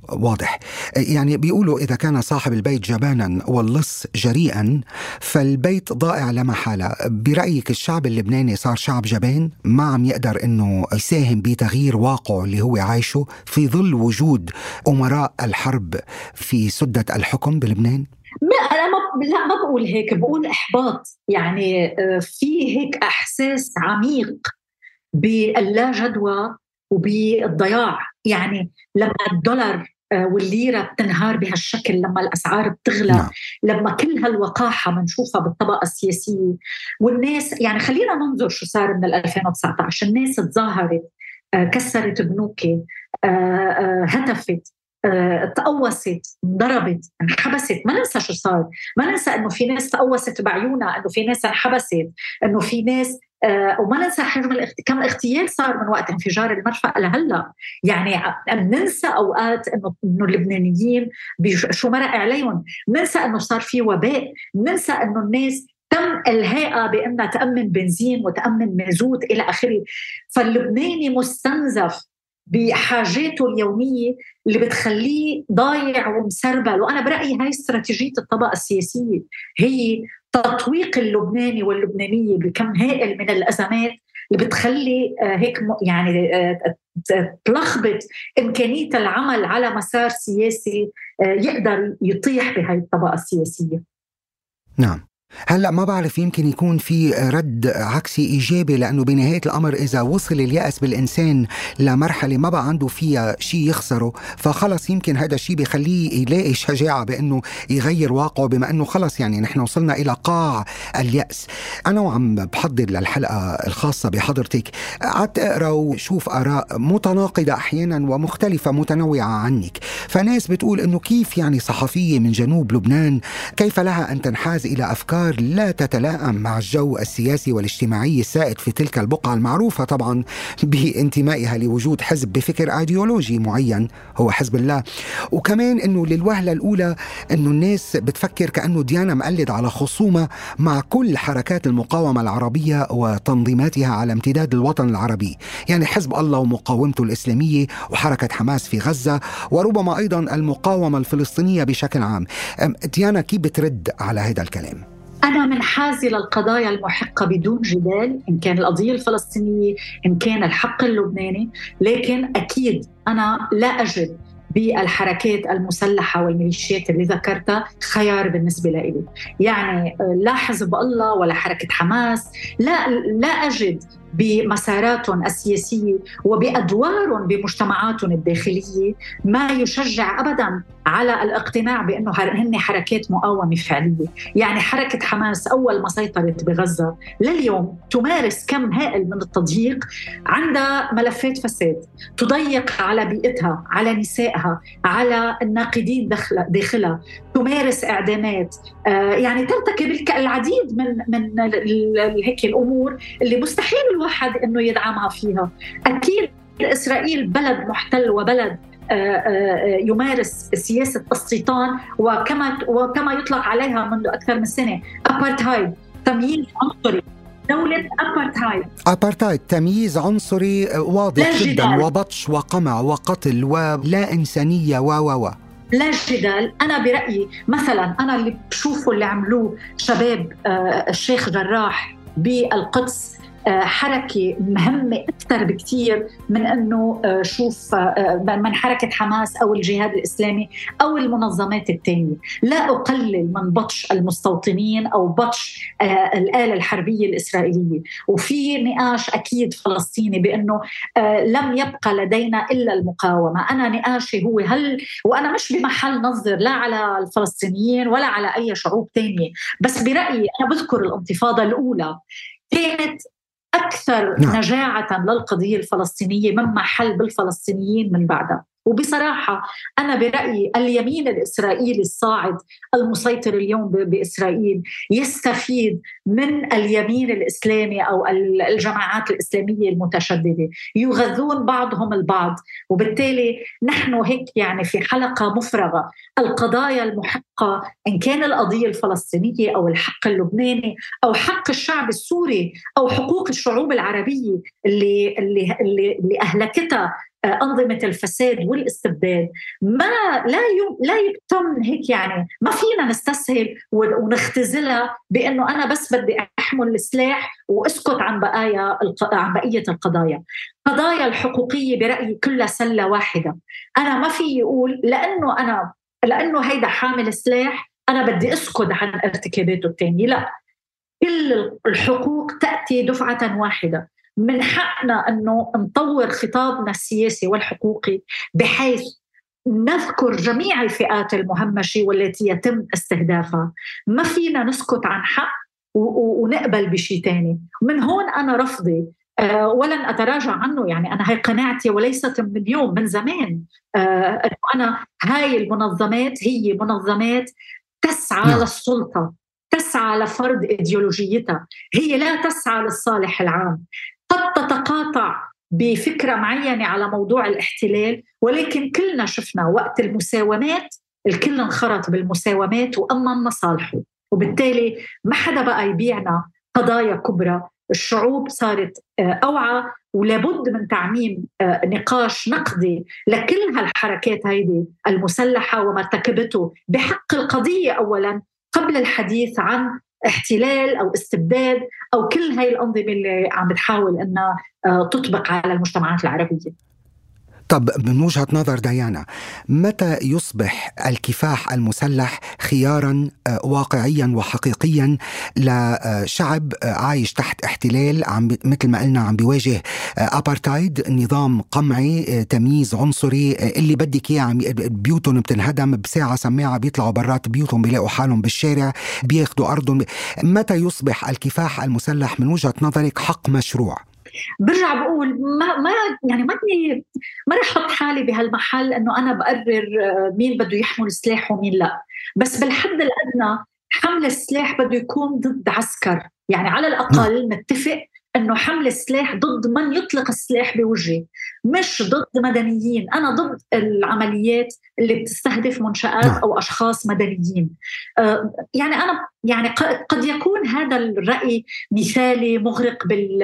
واضح. يعني بيقولوا إذا كان صاحب البيت جبانا واللص جريئا فالبيت ضائع لا محالة. برأيك الشعب اللبناني صار شعب جبان ما عم يقدر أنه يساهم بتغيير واقعه اللي هو عايشه في ظل وجود أمراء الحرب في سدة الحكم بلبنان؟ لا أنا ما لا ما بقول هيك بقول إحباط. يعني آه، في هيك إحساس عميق باللا جدوى وبالضياع. يعني لما الدولار والليرة بتنهار بهالشكل لما الأسعار بتغلى نعم. لما كل هالوقاحة بنشوفها بالطبقة السياسية. والناس يعني خلينا ننظر شو صار من 2019 الناس تظاهرت آه، كسرت بنوك آه، هتفت تقوست انضربت انحبست. ما ننسى شو صار. ما ننسى إنه في ناس تقوست بعيونها إنه في ناس انحبست إنه في ناس آه وما ننسى حجم الاخت... كم اغتيال صار من وقت انفجار المرفأ لهلا. يعني بننسى أوقات انه إنه اللبنانيين شو مرق عليهم. بننسى إنه صار في وباء. بننسى إنه الناس تم الهائها بإنها تأمن بنزين وتأمن مازوت إلى آخره. فاللبناني مستنزف بحاجاته اليومية اللي بتخليه ضايع ومسربل. وأنا برأيي هاي استراتيجية الطبقة السياسية هي تطويق اللبناني واللبنانية بكم هائل من الأزمات اللي بتخلي آه، هيك يعني آه، تلخبط إمكانية العمل على مسار سياسي آه، يقدر يطيح بهي الطبقة السياسية. نعم هلا ما بعرف يمكن يكون في رد عكسي إيجابي لأنه بنهاية الأمر إذا وصل اليأس بالإنسان لمرحلة ما بقى عنده فيها شيء يخسره فخلص يمكن هذا الشيء بخليه يلاقي شجاعة بأنه يغير واقعه بما أنه خلص يعني نحن وصلنا إلى قاع اليأس. أنا وعم بحضر للحلقة الخاصة بحضرتك. قعدت أقرأ وشوف آراء متناقضة أحيانا ومختلفة متنوعة عنك. فناس بتقول إنه كيف يعني صحفية من جنوب لبنان كيف لها أن تنحاز إلى أفكار افكار لا تتلائم مع الجو السياسي والاجتماعي السائد في تلك البقعة المعروفة طبعا بانتمائها لوجود حزب بفكر آيديولوجي معين هو حزب الله. وكمان إنه للوهلة الأولى إنه الناس بتفكر كأنه ديانا مقلد على خصومة مع كل حركات المقاومة العربية وتنظيماتها على امتداد الوطن العربي. يعني حزب الله ومقاومته الإسلامية وحركة حماس في غزة وربما أيضا المقاومة الفلسطينية بشكل عام. ديانا كيف بترد على هذا الكلام؟ أنا منحازة للقضايا المحقة بدون جدال إن كان القضية الفلسطينية إن كان الحق اللبناني لكن أكيد أنا لا أجد بالحركات المسلحة والميليشيات اللي ذكرتها خيار بالنسبة لي يعني لا حزب الله ولا حركة حماس لا, لا أجد بمساراتهم السياسية وبأدوارهم بمجتمعاتهم الداخلية ما يشجع أبدا على الاقتناع بأنه هن حركات مقاومة فعلية. يعني حركة حماس أول ما سيطرت بغزة لليوم تمارس كم هائل من التضييق عندها ملفات فساد تضيق على بيئتها على نسائها على الناقدين داخلها. تمارس إعدامات. آه، يعني ترتكب العديد من من هيك الأمور اللي مستحيل الواحد إنه يدعمها فيها. أكيد إسرائيل بلد محتل وبلد آه، آه، يمارس سياسة استيطان وكما وكما يطلق عليها منذ أكثر من سنة ابارتهايد تمييز عنصري. دولة أبارتهايد أبارتهايد تمييز عنصري واضح جدا وبطش وقمع وقتل ولا إنسانية و و و. لا جدال. أنا برأيي مثلا أنا اللي بشوفه اللي عملوه شباب آه، الشيخ جراح بالقدس آه، حركة مهمة أكثر بكثير من أنه آه، شوف آه، من حركة حماس أو الجهاد الإسلامي أو المنظمات الثانية لا أقلل من بطش المستوطنين أو بطش الآلة الحربية الإسرائيلية. وفي نقاش أكيد فلسطيني بأنه لم يبقى لدينا إلا المقاومة. أنا نقاشي هو هل وأنا مش بمحل نظر لا على الفلسطينيين ولا على أي شعوب ثانية بس برأيي أنا بذكر الانتفاضة الأولى. كانت أكثر نعم. نجاعة للقضية الفلسطينية مما حل بالفلسطينيين من بعدها وبصراحة أنا برأيي اليمين الإسرائيلي الصاعد المسيطر اليوم بإسرائيل يستفيد من اليمين الإسلامي أو الجماعات الإسلامية المتشددة. يغذون بعضهم البعض وبالتالي نحن هيك يعني في حلقة مفرغة. القضايا المحقة إن كان القضية الفلسطينية أو الحق اللبناني أو حق الشعب السوري أو حقوق الشعوب العربية اللي, اللي, اللي, اللي أهلكتها أنظمة الفساد والاستبداد ما لا لا يتم هيك يعني ما فينا نستسهل ونختزلها بأنه أنا بس بدي أحمل السلاح وأسكت عن بقايا عن بقية القضايا. قضايا الحقوقية برأيي كلها سلة واحدة. أنا ما في يقول لأنه أنا لأنه هيدا حامل سلاح أنا بدي أسكت عن ارتكاباته الثانية لا. كل الحقوق تأتي دفعة واحدة. من حقنا أنه نطور خطابنا السياسي والحقوقي بحيث نذكر جميع الفئات المهمشة والتي يتم استهدافها. ما فينا نسكت عن حق ونقبل بشيء ثاني من هون أنا رفضي. أه ولن أتراجع عنه. يعني أنا هي قناعتي وليست من اليوم من زمان. أه أنا هاي المنظمات هي منظمات تسعى نعم. للسلطة تسعى لفرض إيديولوجيتها. هي لا تسعى للصالح العام. قد تتقاطع بفكرة معينة على موضوع الاحتلال ولكن كلنا شفنا وقت المساومات الكل انخرط بالمساومات وأمن مصالحه وبالتالي ما حدا بقى يبيعنا قضايا كبرى. الشعوب صارت آه، أوعى ولابد من تعميم آه، نقاش نقدي لكل هالحركات هيدي المسلحة وما ارتكبته بحق القضية أولا قبل الحديث عن احتلال أو استبداد أو كل هاي الأنظمة اللي عم بتحاول إنها آه، تطبق على المجتمعات العربية. طب من وجهة نظر ديانا متى يصبح الكفاح المسلح خيارا آه، واقعيا وحقيقيا لشعب آه، عايش تحت احتلال عم مثل ما قلنا عم بيواجه ابارتايد نظام قمعي تمييز عنصري اللي بدك إياه بيوتهم بتنهدم بساعة سماعة بيطلعوا برات بيوتهم بيلاقوا حالهم بالشارع بياخذوا أرضهم متى يصبح الكفاح المسلح من وجهة نظرك حق مشروع؟ برجع بقول ما ما يعني ما بدي ما رح أحط حالي بهالمحل إنه أنا بقرر آه، مين بده يحمل سلاح ومين لا. بس بالحد الأدنى حمل السلاح بده يكون ضد عسكر. يعني على الأقل نتفق إنه حمل السلاح ضد من يطلق السلاح بوجهي مش ضد مدنيين. أنا ضد العمليات اللي بتستهدف منشآت نعم. أو أشخاص مدنيين. آه، يعني أنا يعني قد يكون هذا الرأي مثالي مغرق بال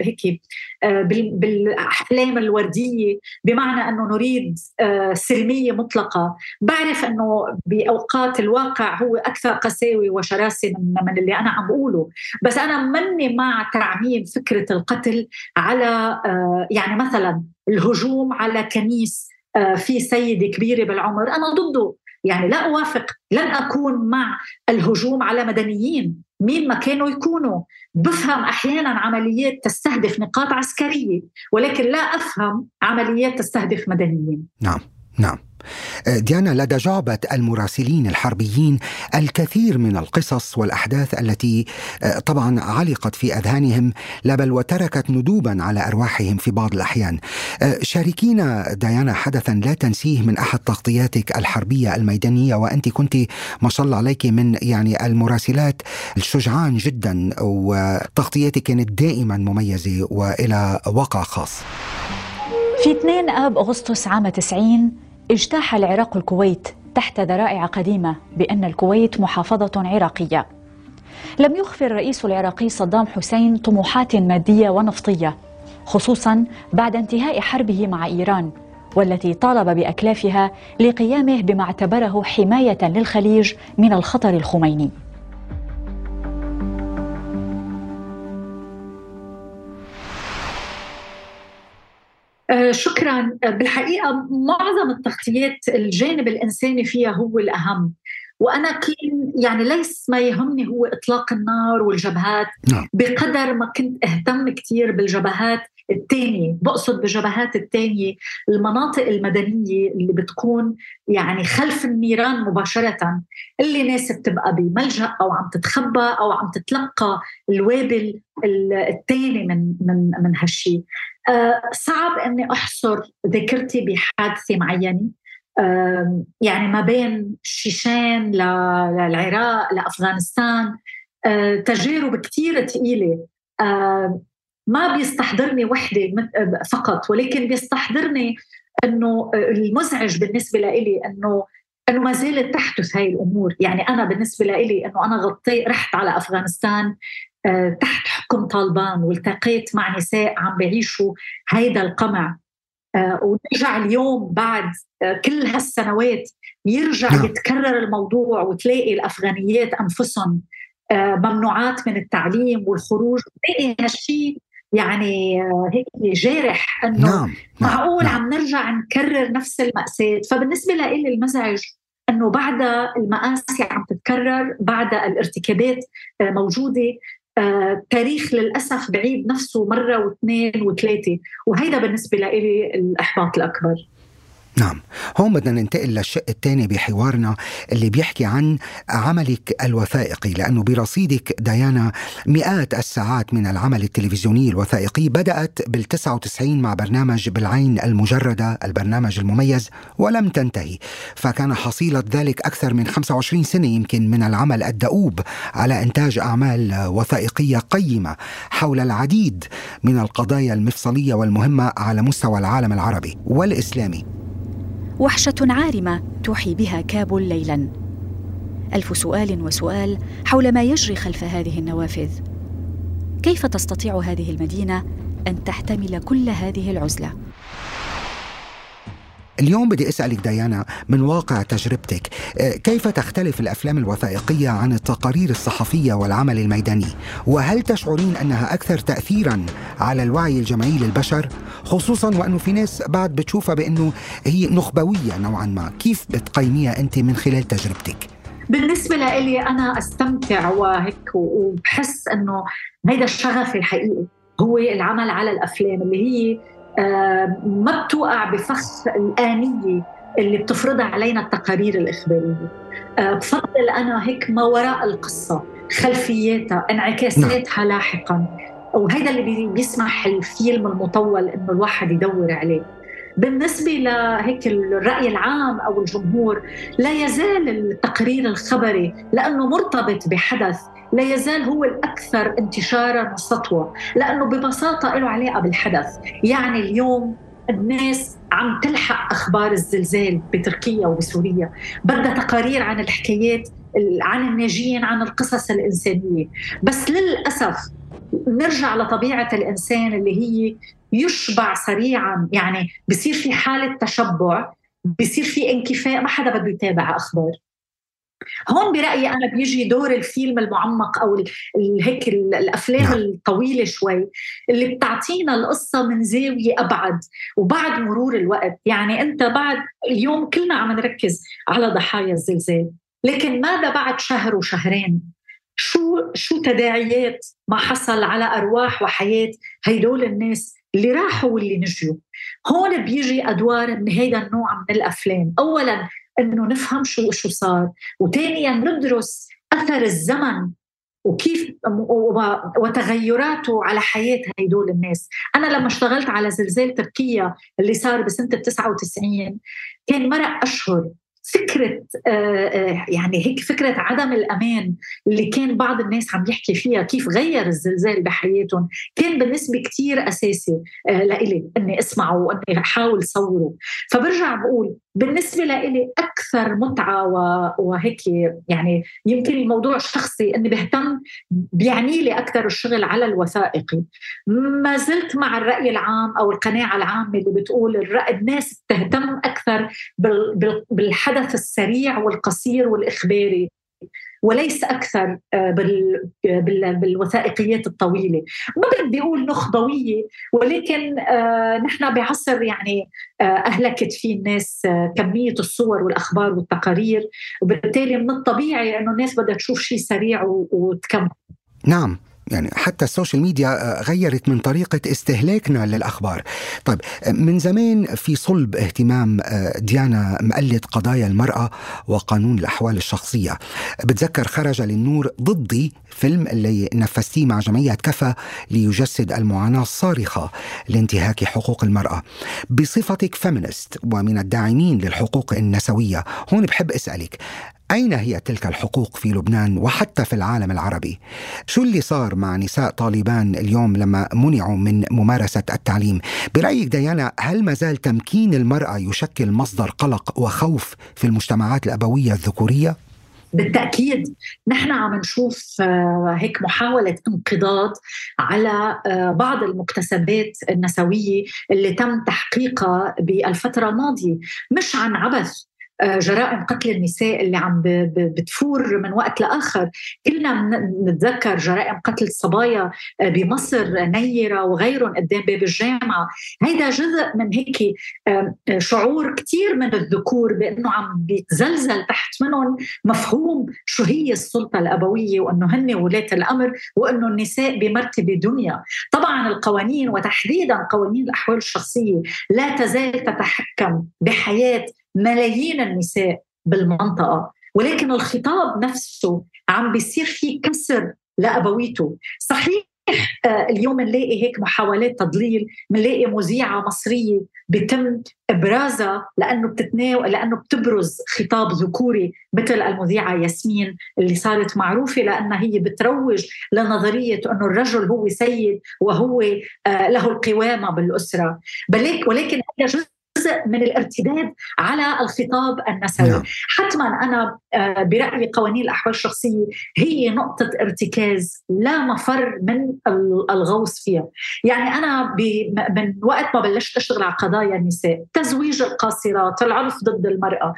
بهيك آه، بالأحلام الوردية بمعنى أنه نريد آه، سلمية مطلقة. بعرف أنه بأوقات الواقع هو أكثر قساوة وشراسة من اللي أنا عم بقوله. بس أنا مني مع تعميم فكرة القتل على يعني مثلا الهجوم على كنيس آه، في سيدة كبيرة بالعمر. أنا ضده. يعني لا أوافق لن أكون مع الهجوم على مدنيين مين ما كانوا يكونوا. بفهم أحيانا عمليات تستهدف نقاط عسكرية ولكن لا أفهم عمليات تستهدف مدنيين. نعم نعم. ديانا لدى جعبة المراسلين الحربيين الكثير من القصص والأحداث التي آه، طبعا علقت في أذهانهم لا بل وتركت ندوبا على أرواحهم في بعض الأحيان. آه، شاركينا ديانا حدثا لا تنسيه من أحد تغطياتك الحربية الميدانية وأنت كنت ما شاء الله عليك من يعني المراسلات الشجعان جدا وتغطياتك كانت دائما مميزة وإلى وقع خاص. في 2 آب أغسطس عام 90 اجتاح العراق الكويت تحت ذرائع قديمة بأن الكويت محافظة عراقية. لم يخفي الرئيس العراقي صدام حسين طموحات مادية ونفطية خصوصا بعد انتهاء حربه مع إيران والتي طالب بأكلافها لقيامه بما اعتبره حماية للخليج من الخطر الخميني. شكرا. آه، بالحقيقة معظم التغطيات الجانب الإنساني فيها هو الأهم. وأنا كان يعني ليس ما يهمني هو إطلاق النار والجبهات. نعم. بقدر ما كنت أهتم كثير بالجبهات الثانية بقصد بالجبهات الثانية المناطق المدنية اللي بتكون يعني خلف النيران مباشرة اللي ناس بتبقى بملجأ أو عم تتخبى أو عم تتلقى الوابل الثاني من من من هالشيء آه، صعب إني أحصر ذاكرتي بحادثة معينة. يعني ما بين شيشان للعراق لأفغانستان. آه، تجارب كثير ثقيله ما بيستحضرني وحدة فقط ولكن بيستحضرني إنه المزعج بالنسبة لي إنه إنه ما زالت تحدث هاي الأمور، يعني أنا بالنسبة لي إنه أنا غطيت رحت على أفغانستان. آه، تحت حكم طالبان والتقيت مع نساء عم بيعيشوا هيدا القمع آه، ونرجع اليوم بعد آه، كل هالسنوات يرجع نعم. يتكرر الموضوع وتلاقي الأفغانيات أنفسهم ممنوعات من التعليم والخروج بتلاقي هالشيء يعني هيك جارح إنه نعم. نعم. معقول نعم. عم نرجع نكرر نفس المأساة فبالنسبة لي المزعج إنه بعد المآسي عم تتكرر بعد الارتكابات موجودة آه، تاريخ للأسف بعيد نفسه مرة واثنين وثلاثة. وهيدا بالنسبة لي الإحباط الأكبر. نعم. هون بدنا ننتقل للشق الثاني بحوارنا اللي بيحكي عن عملك الوثائقي لأنه برصيدك ديانا مئات الساعات من العمل التلفزيوني الوثائقي بدأت بال99 مع برنامج بالعين المجردة البرنامج المميز ولم تنتهي. فكان حصيلة ذلك أكثر من 25 سنة يمكن من العمل الدؤوب على إنتاج أعمال وثائقية قيمة حول العديد من القضايا المفصلية والمهمة على مستوى العالم العربي والإسلامي. وحشة عارمة توحي بها كابل ليلا. ألف سؤال وسؤال حول ما يجري خلف هذه النوافذ. كيف تستطيع هذه المدينة أن تحتمل كل هذه العزلة؟ اليوم بدي أسألك ديانا من واقع تجربتك. آه، كيف تختلف الأفلام الوثائقية عن التقارير الصحفية والعمل الميداني؟ وهل تشعرين أنها أكثر تاثيرا على الوعي الجمعي للبشر؟ خصوصا وأنه في ناس بعد بتشوفها بأنه هي نخبوية نوعا ما. كيف بتقيميها أنت من خلال تجربتك؟ بالنسبة لي أنا أستمتع وهيك وبحس أنه هيدا الشغف الحقيقي هو العمل على الأفلام اللي هي ما بتوقع بفخ الآنية اللي بتفرضها علينا التقارير الإخبارية. آه، بفضل أنا هيك ما وراء القصة خلفياتها انعكاساتها لاحقا. وهذا اللي بيسمح الفيلم المطول إنه الواحد يدور عليه. بالنسبة لهيك الرأي العام أو الجمهور لا يزال التقرير الخبري لأنه مرتبط بحدث لا يزال هو الأكثر انتشارا وسطوة لأنه ببساطة له علاقة بالحدث. يعني اليوم الناس عم تلحق أخبار الزلزال بتركيا وبسوريا. بدها تقارير عن الحكايات عن الناجين عن القصص الإنسانية. بس للأسف نرجع لطبيعة الإنسان اللي هي يشبع سريعا. يعني بصير في حالة تشبع بصير في انكفاء ما حدا بده يتابع أخبار. هون برأيي أنا بيجي دور الفيلم المعمق أو هيك الأفلام نعم. الطويلة شوي اللي بتعطينا القصة من زاوية أبعد وبعد مرور الوقت. يعني أنت بعد اليوم كلنا عم نركز على ضحايا الزلزال لكن ماذا بعد شهر وشهرين؟ شو شو تداعيات ما حصل على أرواح وحياة هيدول الناس اللي راحوا واللي نجوا؟ هون بيجي أدوار من هيدا النوع من الأفلام. اولا إنه نفهم شو شو صار. وثانيا ندرس أثر الزمن وكيف وتغيراته على حياة هدول الناس. أنا لما اشتغلت على زلزال تركيا اللي صار بسنة 99 كان مرق أشهر. فكرة آه، آه، يعني هيك فكرة عدم الأمان اللي كان بعض الناس عم يحكي فيها كيف غير الزلزال بحياتهم؟ كان بالنسبة كثير أساسي آه، لإلي إني أسمعه وإني أحاول صوره. فبرجع بقول بالنسبة لإلي أكثر متعة وهيك يعني يمكن الموضوع شخصي أني بهتم بيعني لي أكثر الشغل على الوثائقي. ما زلت مع الرأي العام أو القناعة العامة اللي بتقول الناس تهتم أكثر بالحدث السريع والقصير والإخباري وليس أكثر آه، بالوثائقيات الطويلة. ما بدي أقول نخبويه ولكن آه، نحن بعصر يعني آه، أهلكت فيه الناس كمية الصور والأخبار والتقارير وبالتالي من الطبيعي إنه الناس بدها تشوف شيء سريع وتكمل. نعم. يعني حتى ال social media آه، غيرت من طريقة استهلاكنا للأخبار. طيب من زمان في صلب اهتمام آه، ديانا مقلد قضايا المرأة وقانون الأحوال الشخصية. بتذكر خرج للنور ضدي فيلم اللي نفذتيه مع جمعية كفى ليجسد المعاناة الصارخة لانتهاك حقوق المرأة. بصفتك فيمينست ومن الداعمين للحقوق النسوية. هون بحب أسألك أين هي تلك الحقوق في لبنان وحتى في العالم العربي؟ شو اللي صار مع نساء طالبان اليوم لما منعوا من ممارسة التعليم؟ برأيك ديانا هل ما زال تمكين المرأة يشكل مصدر قلق وخوف في المجتمعات الأبوية الذكورية؟ بالتأكيد نحن عم نشوف آه، هيك محاولة انقضاض على آه، بعض المكتسبات النسوية اللي تم تحقيقها بالفترة الماضية مش عن عبث جرائم قتل النساء اللي عم بتفور من وقت لآخر. كلنا نتذكر جرائم قتل الصبايا آه، بمصر نيرة وغيرهم قدام باب الجامعة. هيدا جزء من هيك شعور كثير من الذكور بأنه عم بيتزلزل تحت منهم مفهوم شو هي السلطة الأبوية وأنه هن ولاة الأمر وأنه النساء بمرتبة دنيا. طبعا القوانين وتحديدا قوانين الأحوال الشخصية لا تزال تتحكم بحياة ملايين النساء بالمنطقة. ولكن الخطاب نفسه عم بيصير فيه كسر لأبويته. صحيح آه، اليوم نلاقي هيك محاولات تضليل بنلاقي مذيعة مصرية بيتم إبرازها لأنه بتتناول لأنه بتبرز خطاب ذكوري مثل المذيعة ياسمين اللي صارت معروفة لأنها هي بتروج لنظرية إنه الرجل هو سيد وهو آه، له القوامة بالأسرة. ولكن هذا جزء جزء من الارتداد على الخطاب النسوي نعم. حتما أنا آه، برأيي قوانين الأحوال الشخصية هي نقطة ارتكاز لا مفر من الغوص فيها يعني أنا من وقت ما بلشت أشتغل على قضايا النساء تزويج القاصرات العنف ضد المرأة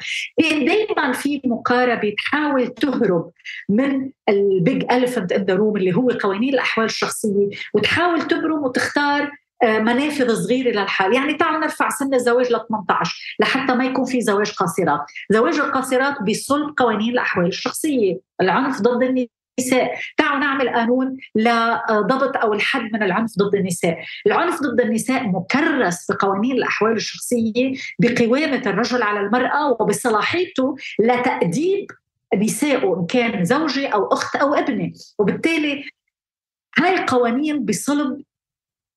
كان دائما في مقاربة تحاول تهرب من ال big elephant in the room اللي هو قوانين الأحوال الشخصية وتحاول تبرم وتختار منافذ صغيرة للحال، يعني تعالوا نرفع سن الزواج ل 18 لحتى ما يكون في زواج قاصرات، زواج القاصرات بصلب قوانين الأحوال الشخصية، العنف ضد النساء، تعالوا نعمل قانون لضبط أو الحد من العنف ضد النساء، العنف ضد النساء مكرس بقوانين الأحوال الشخصية بقوامة الرجل على المرأة وبصلاحيته لتأديب نسائه إن كان زوجي أو أخت أو ابنة، وبالتالي هاي القوانين بصلب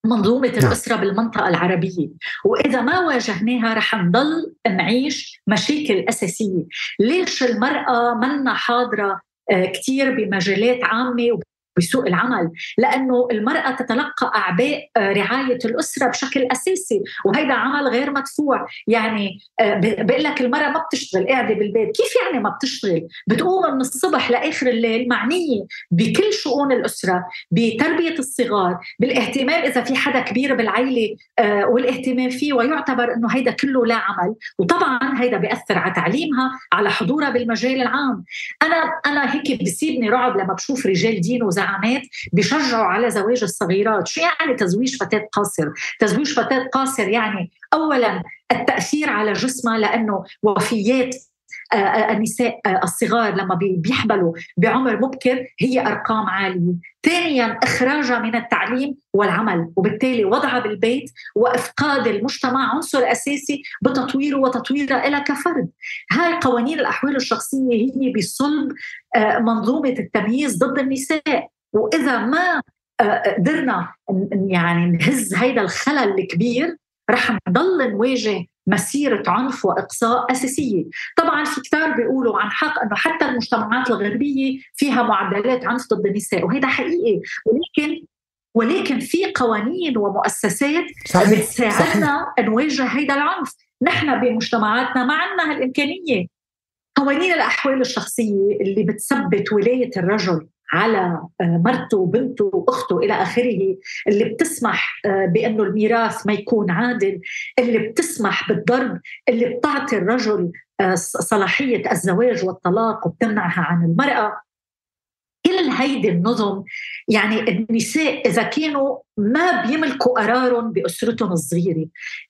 منظومة نعم. الأسرة بالمنطقة العربية وإذا ما واجهناها رح نضل نعيش مشاكل أساسية ليش المرأة منا حاضرة آه، كثير بمجالات عامة بسوق العمل لأنه المرأة تتلقى أعباء آه، رعاية الأسرة بشكل أساسي وهذا عمل غير مدفوع. يعني آه، بقول لك المرأة ما بتشتغل قاعدة بالبيت. كيف يعني ما بتشتغل؟ بتقوم من الصبح لآخر الليل معنية بكل شؤون الأسرة بتربية الصغار بالاهتمام إذا في حدا كبير بالعيلة آه، والاهتمام فيه ويعتبر إنه هيدا كله لا عمل. وطبعا هيدا بيأثر على تعليمها على حضورها بالمجال العام. أنا أنا هيك بيصيبني رعب لما بشوف رجال دين الزعامات بيشجعوا على زواج الصغيرات. شو يعني تزويج فتاة قاصر؟ تزويج فتاة قاصر يعني أولا التأثير على جسمها لأنه وفيات النساء آه، الصغار لما بيحبلوا بعمر مبكر هي أرقام عالية، ثانيا إخراجها من التعليم والعمل وبالتالي وضعها بالبيت وإفقاد المجتمع عنصر أساسي بتطويره وتطويرها لها كفرد. هاي قوانين الأحوال الشخصية هي بصلب منظومة التمييز ضد النساء وإذا ما قدرنا يعني نهز هيدا الخلل الكبير رح نضل نواجه مسيرة عنف وإقصاء أساسية. طبعا في كتار بيقولوا عن حق أنه حتى المجتمعات الغربية فيها معدلات عنف ضد النساء وهذا حقيقي. ولكن ولكن في قوانين ومؤسسات صحيح. بتساعدنا نواجه هذا العنف. نحن بمجتمعاتنا ما عندنا هالإمكانية. قوانين الأحوال الشخصية اللي بتثبت ولاية الرجل. على آه، مرته وبنته وأخته إلى آخره اللي بتسمح آه، بأنه الميراث ما يكون عادل اللي بتسمح بالضرب اللي بتعطي الرجل آه، صلاحية الزواج والطلاق وبتمنعها عن المرأة. كل هيدي النظم يعني النساء إذا كانوا ما بيملكوا قرارهم بأسرتهم الصغيرة.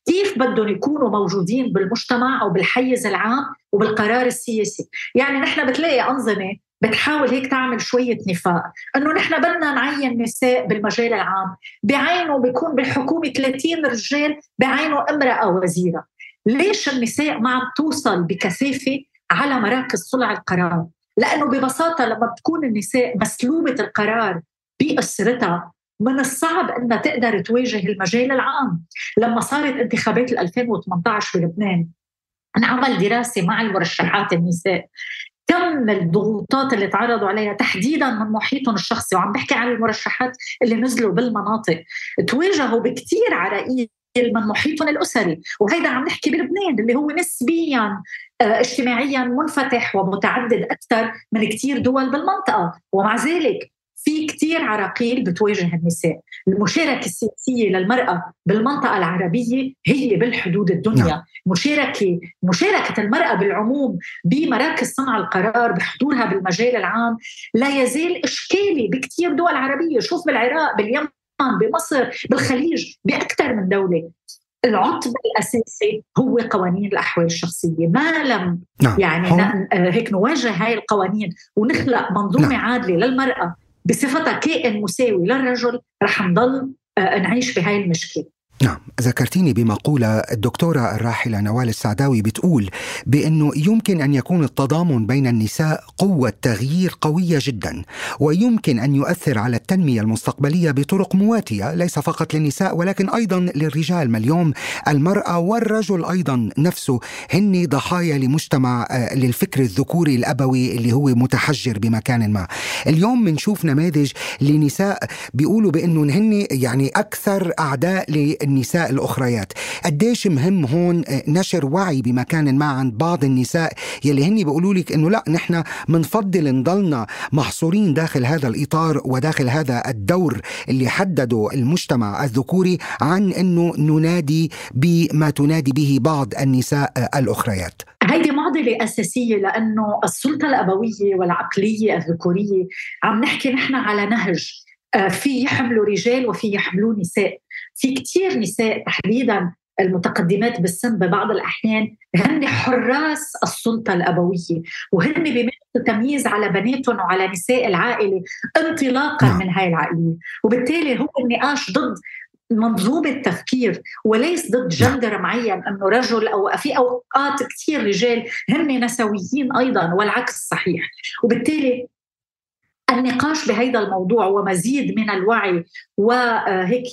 كيف بدهم يكونوا موجودين بالمجتمع أو بالحيز العام وبالقرار السياسي؟ يعني نحن بتلاقي أنظمة بتحاول هيك تعمل شوية نفاق. إنه نحن بدنا نعين نساء بالمجال العام. بعينه بيكون بالحكومة 30 رجال بعينه امرأة وزيرة. ليش النساء ما عم توصل بكثافة على مراكز صنع القرار؟ لأنه ببساطة لما بتكون النساء مسلوبة القرار بأسرتها من الصعب إنها تقدر تواجه المجال العام. لما صارت انتخابات 2018 بلبنان انعمل دراسة مع المرشحات النساء. كم الضغوطات اللي تعرضوا عليها تحديدا من محيطهم الشخصي وعم بحكي عن المرشحات اللي نزلوا بالمناطق. تواجهوا بكثير عرائيل من محيطهم الأسري وهيدا عم نحكي بلبنان اللي هو نسبيا آه، اجتماعيا منفتح ومتعدد أكثر من كثير دول بالمنطقة. ومع ذلك في كثير عراقيل بتواجه النساء. المشاركة السياسية للمرأة بالمنطقة العربية هي بالحدود الدنيا نعم. مشاركة مشاركة المرأة بالعموم بمراكز صنع القرار بحضورها بالمجال العام لا يزال إشكالي بكثير دول عربية شوف بالعراق باليمن بمصر بالخليج بأكثر من دولة العطب الأساسي هو قوانين الأحوال الشخصية ما لم نعم. يعني هم... هيك نواجه هاي القوانين ونخلق منظومة نعم. عادلة للمرأة بصفتها كائن مساوي للرجل رح نضل آه، نعيش بهاي المشكلة. نعم ذكرتيني بمقولة الدكتورة الراحلة نوال السعداوي بتقول بأنه يمكن أن يكون التضامن بين النساء قوة تغيير قوية جدا ويمكن أن يؤثر على التنمية المستقبلية بطرق مواتية ليس فقط للنساء ولكن أيضا للرجال. ما اليوم المرأة والرجل أيضا نفسه هن ضحايا لمجتمع آه، للفكر الذكوري الأبوي اللي هو متحجر بمكان ما. اليوم بنشوف نماذج لنساء بيقولوا بأنه هن يعني أكثر أعداء النساء الأخريات. قديش مهم هون آه، نشر وعي بمكان ما عند بعض النساء؟ يلي هني بيقولوا لك إنه لا نحن بنفضل نضلنا محصورين داخل هذا الإطار وداخل هذا الدور اللي حدده المجتمع الذكوري عن إنه ننادي بما تنادي به بعض النساء آه، الأخريات. هيدي معضلة أساسية لأنه السلطة الأبوية والعقلية الذكورية عم نحكي نحن على نهج آه، في يحملوا رجال وفي يحملوا نساء. في كثير نساء تحديدا المتقدمات بالسن ببعض الأحيان هن حراس السلطة الأبوية وهن بيمارسوا تمييز على بناتهم وعلى نساء العائلة انطلاقا نعم. من هاي العائلة وبالتالي هو النقاش ضد منظومة تفكير وليس ضد نعم. جندر معين أنه رجل أو في أوقات كثير رجال هن نسويين أيضا والعكس صحيح وبالتالي النقاش بهذا الموضوع ومزيد من الوعي وهيك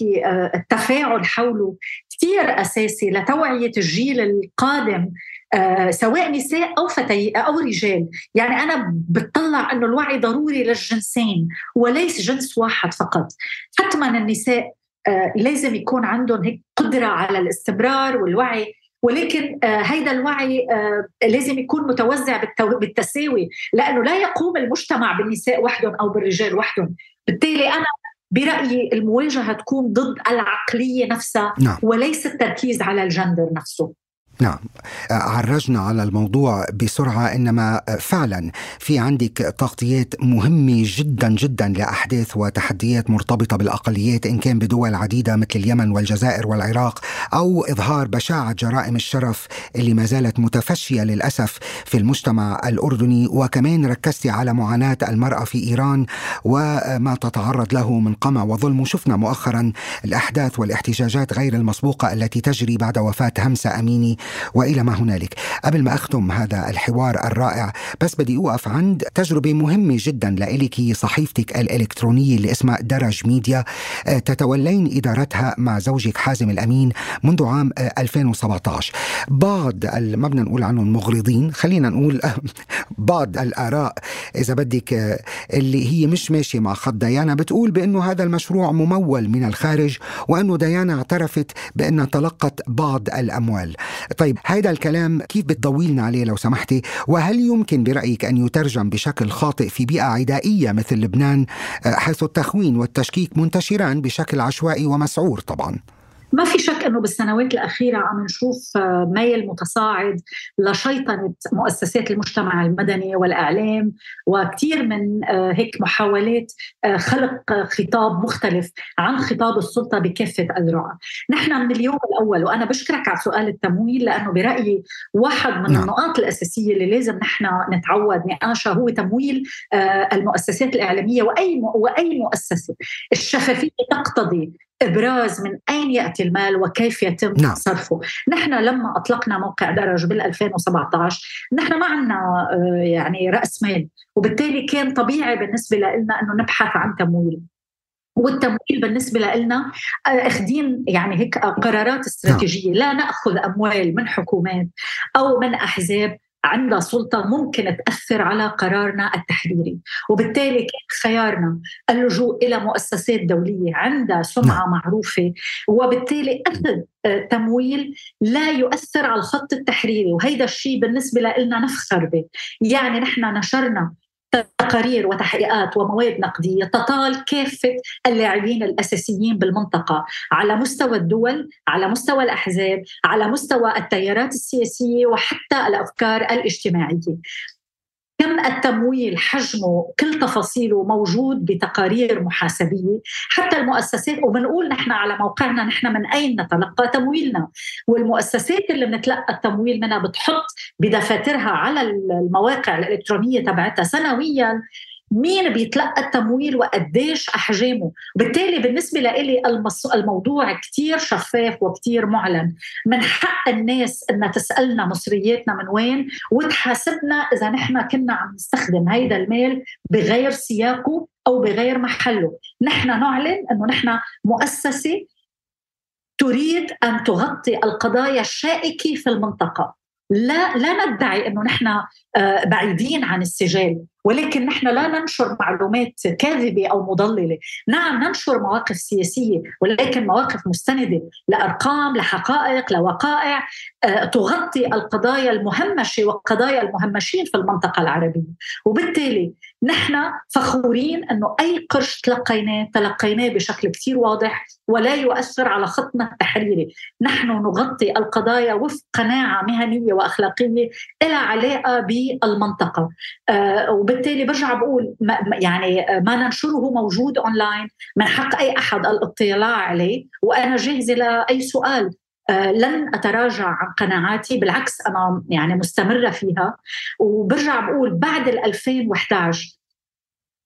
التفاعل حوله كثير أساسي لتوعية الجيل القادم آه، سواء نساء أو فتي أو رجال، يعني أنا بتطلع إنه الوعي ضروري للجنسين وليس جنس واحد فقط، حتما النساء آه، لازم يكون عندهم هيك قدرة على الاستمرار والوعي ولكن آه، هيدا الوعي لازم يكون متوزع بالتساوي لأنه لا يقوم المجتمع بالنساء وحدهم أو بالرجال وحدهم بالتالي أنا برأيي المواجهة تكون ضد العقلية نفسها نعم. وليس التركيز على الجندر نفسه نعم. عرجنا على الموضوع بسرعة إنما فعلا في عندك تغطيات مهمة جدا جدا لأحداث وتحديات مرتبطة بالأقليات إن كان بدول عديدة مثل اليمن والجزائر والعراق أو إظهار بشاعة جرائم الشرف اللي ما زالت متفشية للأسف في المجتمع الأردني. وكمان ركزتي على معاناة المرأة في إيران وما تتعرض له من قمع وظلم. وشفنا مؤخرا الأحداث والاحتجاجات غير المسبوقة التي تجري بعد وفاة همسة أميني. وإلى ما هنالك. قبل ما أختم هذا الحوار الرائع بس بدي أوقف عند تجربة مهمة جدا لإلك صحيفتك الإلكترونية اللي اسمها درج ميديا. آه، تتولين إدارتها مع زوجك حازم الأمين منذ عام 2017 آه، بعض ما بدنا نقول عنهم مغرضين خلينا نقول بعض الآراء إذا بدك آه، اللي هي مش ماشية مع خط ديانا بتقول بأنه هذا المشروع ممول من الخارج وأنه ديانا اعترفت بأنها تلقت بعض الأموال. طيب هذا الكلام كيف بتضوي لنا عليه لو سمحتي؟ وهل يمكن برأيك أن يترجم بشكل خاطئ في بيئة عدائية مثل لبنان آه، حيث التخوين والتشكيك منتشران بشكل عشوائي ومسعور طبعا؟ ما في شك إنه بالسنوات الأخيرة عم نشوف آه، ميل متصاعد لشيطنة مؤسسات المجتمع المدني والإعلام وكثير من آه، هيك محاولات آه، خلق خطاب مختلف عن خطاب السلطة بكافة اذرعها. نحن من اليوم الأول وأنا بشكرك على سؤال التمويل لأنه برأيي واحد من نعم. النقاط الأساسية اللي لازم نحن نتعود نقاشها هو تمويل المؤسسات الإعلامية وأي وأي مؤسسة. الشفافية تقتضي إبراز من أين يأتي المال وكيف يتم نعم. صرفه، نحن لما أطلقنا موقع درج بال 2017 نحن ما عندنا آه، يعني رأس مال وبالتالي كان طبيعي بالنسبة لنا إنه نبحث عن تمويل. والتمويل بالنسبة لنا آه، اخذين يعني هيك قرارات استراتيجية. لا نأخذ أموال من حكومات أو من أحزاب عندها سلطة ممكن تأثر على قرارنا التحريري. وبالتالي كان خيارنا اللجوء إلى مؤسسات دولية عندها سمعة نعم. معروفة وبالتالي أخذ آه، تمويل لا يؤثر على الخط التحريري. وهيدا الشيء بالنسبة لنا نفخر به. يعني نحن نشرنا تقارير وتحقيقات ومواد نقدية تطال كافة اللاعبين الأساسيين بالمنطقة على مستوى الدول، على مستوى الأحزاب، على مستوى التيارات السياسية وحتى الأفكار الاجتماعية. كم التمويل حجمه كل تفاصيله موجود بتقارير محاسبية. حتى المؤسسات وبنقول نحن على موقعنا نحن من أين نتلقى تمويلنا. والمؤسسات اللي بنتلقى التمويل منها بتحط بدفاترها على المواقع الإلكترونية تبعتها سنويا. مين بيتلقى التمويل وقديش أحجامه؟ بالتالي بالنسبة لي الموضوع كتير شفاف وكتير معلن. من حق الناس انها تسألنا مصرياتنا من وين وتحاسبنا إذا نحن كنا عم نستخدم هيدا المال بغير سياقه أو بغير محله. نحن نعلن إنه نحن مؤسسة تريد أن تغطي القضايا الشائكة في المنطقة. لا لا ندعي إنه نحن آه، بعيدين عن السجال. ولكن نحن لا ننشر معلومات كاذبة أو مضللة، نعم ننشر مواقف سياسية ولكن مواقف مستندة لأرقام، لحقائق، لوقائع آه، تغطي القضايا المهمشة وقضايا المهمشين في المنطقة العربية، وبالتالي نحن فخورين إنه أي قرش تلقيناه تلقيناه بشكل كثير واضح ولا يؤثر على خطنا التحريري، نحن نغطي القضايا وفق قناعة مهنية وأخلاقية لها علاقة بالمنطقة. آه، وبالتالي برجع بقول يعني ما ننشره موجود اونلاين من حق أي أحد الاطلاع عليه. وأنا جاهزة لأي سؤال. آه، لن أتراجع عن قناعاتي بالعكس أنا يعني مستمرة فيها. وبرجع بقول بعد ال 2011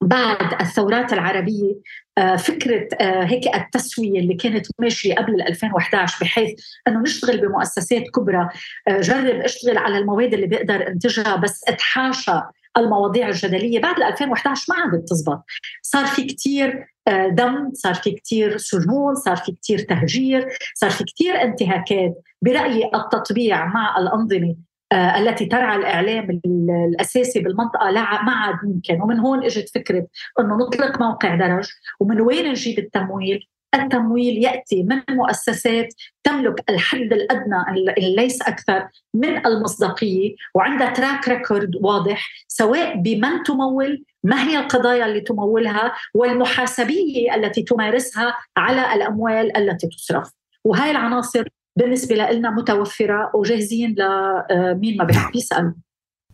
بعد الثورات العربية آه، فكرة آه، هيك التسوية اللي كانت ماشية قبل 2011 بحيث أنه نشتغل بمؤسسات كبرى جرب اشتغل على المواد اللي بقدر انتجها بس اتحاشى المواضيع الجدلية بعد 2011 ما عادت تزبط. صار في كثير آه، دم صار في كثير سجون صار في كثير تهجير صار في كثير انتهاكات. برأيي التطبيع مع الأنظمة آه، التي ترعى الإعلام الأساسي بالمنطقة لا ما عاد ممكن. ومن هون إجت فكرة إنه نطلق موقع درج ومن وين نجيب التمويل؟ التمويل يأتي من مؤسسات تملك الحد الأدنى ليس أكثر من المصداقية وعندها track record واضح سواء بمن تمول ما هي القضايا اللي تمولها والمحاسبية التي تمارسها على الأموال التي تصرف. وهي العناصر بالنسبة لنا متوفرة وجاهزين لمين ما بيحب يسأل.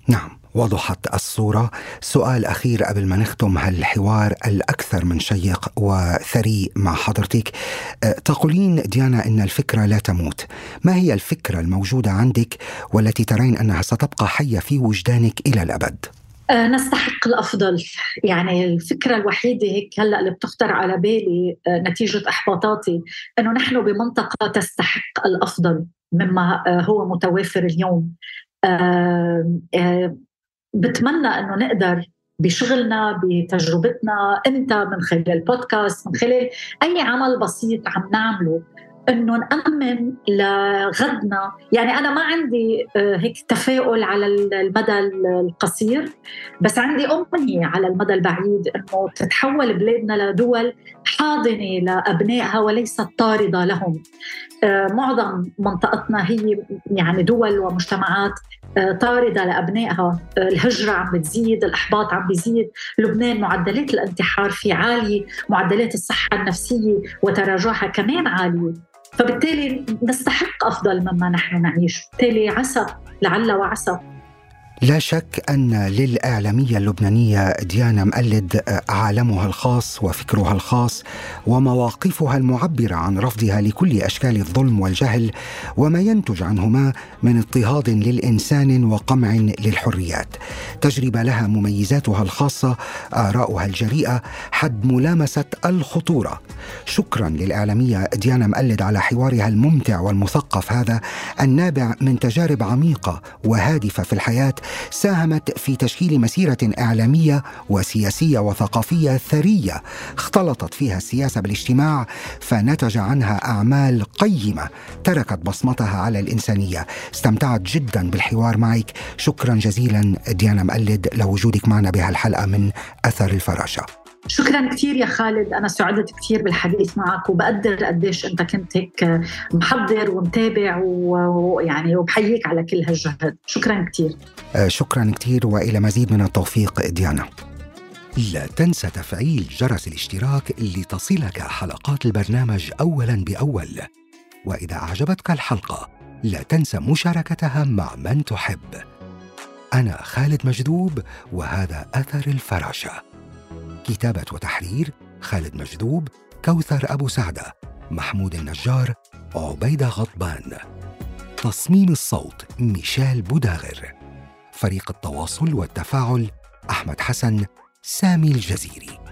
نعم. وضحت الصورة. سؤال أخير قبل ما نختم هالحوار الأكثر من شيق وثري مع حضرتك؟ أه، تقولين ديانا أن الفكرة لا تموت. ما هي الفكرة الموجودة عندك والتي ترين أنها ستبقى حية في وجدانك إلى الأبد؟ أه، نستحق الأفضل. يعني الفكرة الوحيدة هيك هلأ اللي بتخطر على بالي أه، نتيجة إحباطاتي إنه نحن بمنطقة تستحق الأفضل مما هو متوافر اليوم. بتمنى إنه نقدر بشغلنا بتجربتنا انت من خلال البودكاست من خلال أي عمل بسيط عم نعمله إنه نأمن لغدنا. يعني أنا ما عندي آه، هيك تفاؤل على المدى القصير بس عندي أمنية على المدى البعيد إنه تتحول بلادنا لدول حاضنة لأبنائها وليست طاردة لهم. آه، معظم منطقتنا هي يعني دول ومجتمعات طاردة لأبنائها الهجرة عم بتزيد الإحباط عم بيزيد. لبنان معدلات الانتحار فيه عالية معدلات الصحة النفسية وتراجعها كمان عالية. فبالتالي نستحق أفضل مما نحن نعيش. بالتالي عسى لعل وعسى. لا شك أن للإعلامية اللبنانية ديانا مقلد عالمها الخاص وفكرها الخاص ومواقفها المعبرة عن رفضها لكل أشكال الظلم والجهل وما ينتج عنهما من اضطهاد للإنسان وقمع للحريات. تجربه لها مميزاتها الخاصة، آراؤها الجريئة، حد ملامسة الخطورة. شكرا للإعلامية ديانا مقلد على حوارها الممتع والمثقف هذا النابع من تجارب عميقة وهادفة في الحياة ساهمت في تشكيل مسيرة إعلامية وسياسية وثقافية ثرية اختلطت فيها السياسة بالاجتماع فنتج عنها أعمال قيمة تركت بصمتها على الإنسانية. استمتعت جدا بالحوار معك. شكرا جزيلا ديانا مقلد لوجودك معنا بهالحلقة من أثر الفراشة. شكرا كثير يا خالد. أنا سعدت كثير بالحديث معك وبقدر قديش أنت كنت هيك محضر ومتابع ويعني وبحييك على كل هالجهد. شكرا كثير. آه، شكرا كثير وإلى مزيد من التوفيق ديانا. لا تنسى تفعيل جرس الاشتراك لتصلك حلقات البرنامج اولا بأول. وإذا أعجبتك الحلقة لا تنسى مشاركتها مع من تحب. أنا خالد مجذوب وهذا أثر الفراشة. كتابة وتحرير خالد مجذوب كوثر أبو سعدة محمود النجار عبيدة غضبان. تصميم الصوت ميشيل بوداغر. فريق التواصل والتفاعل أحمد حسن سامي الجزيري.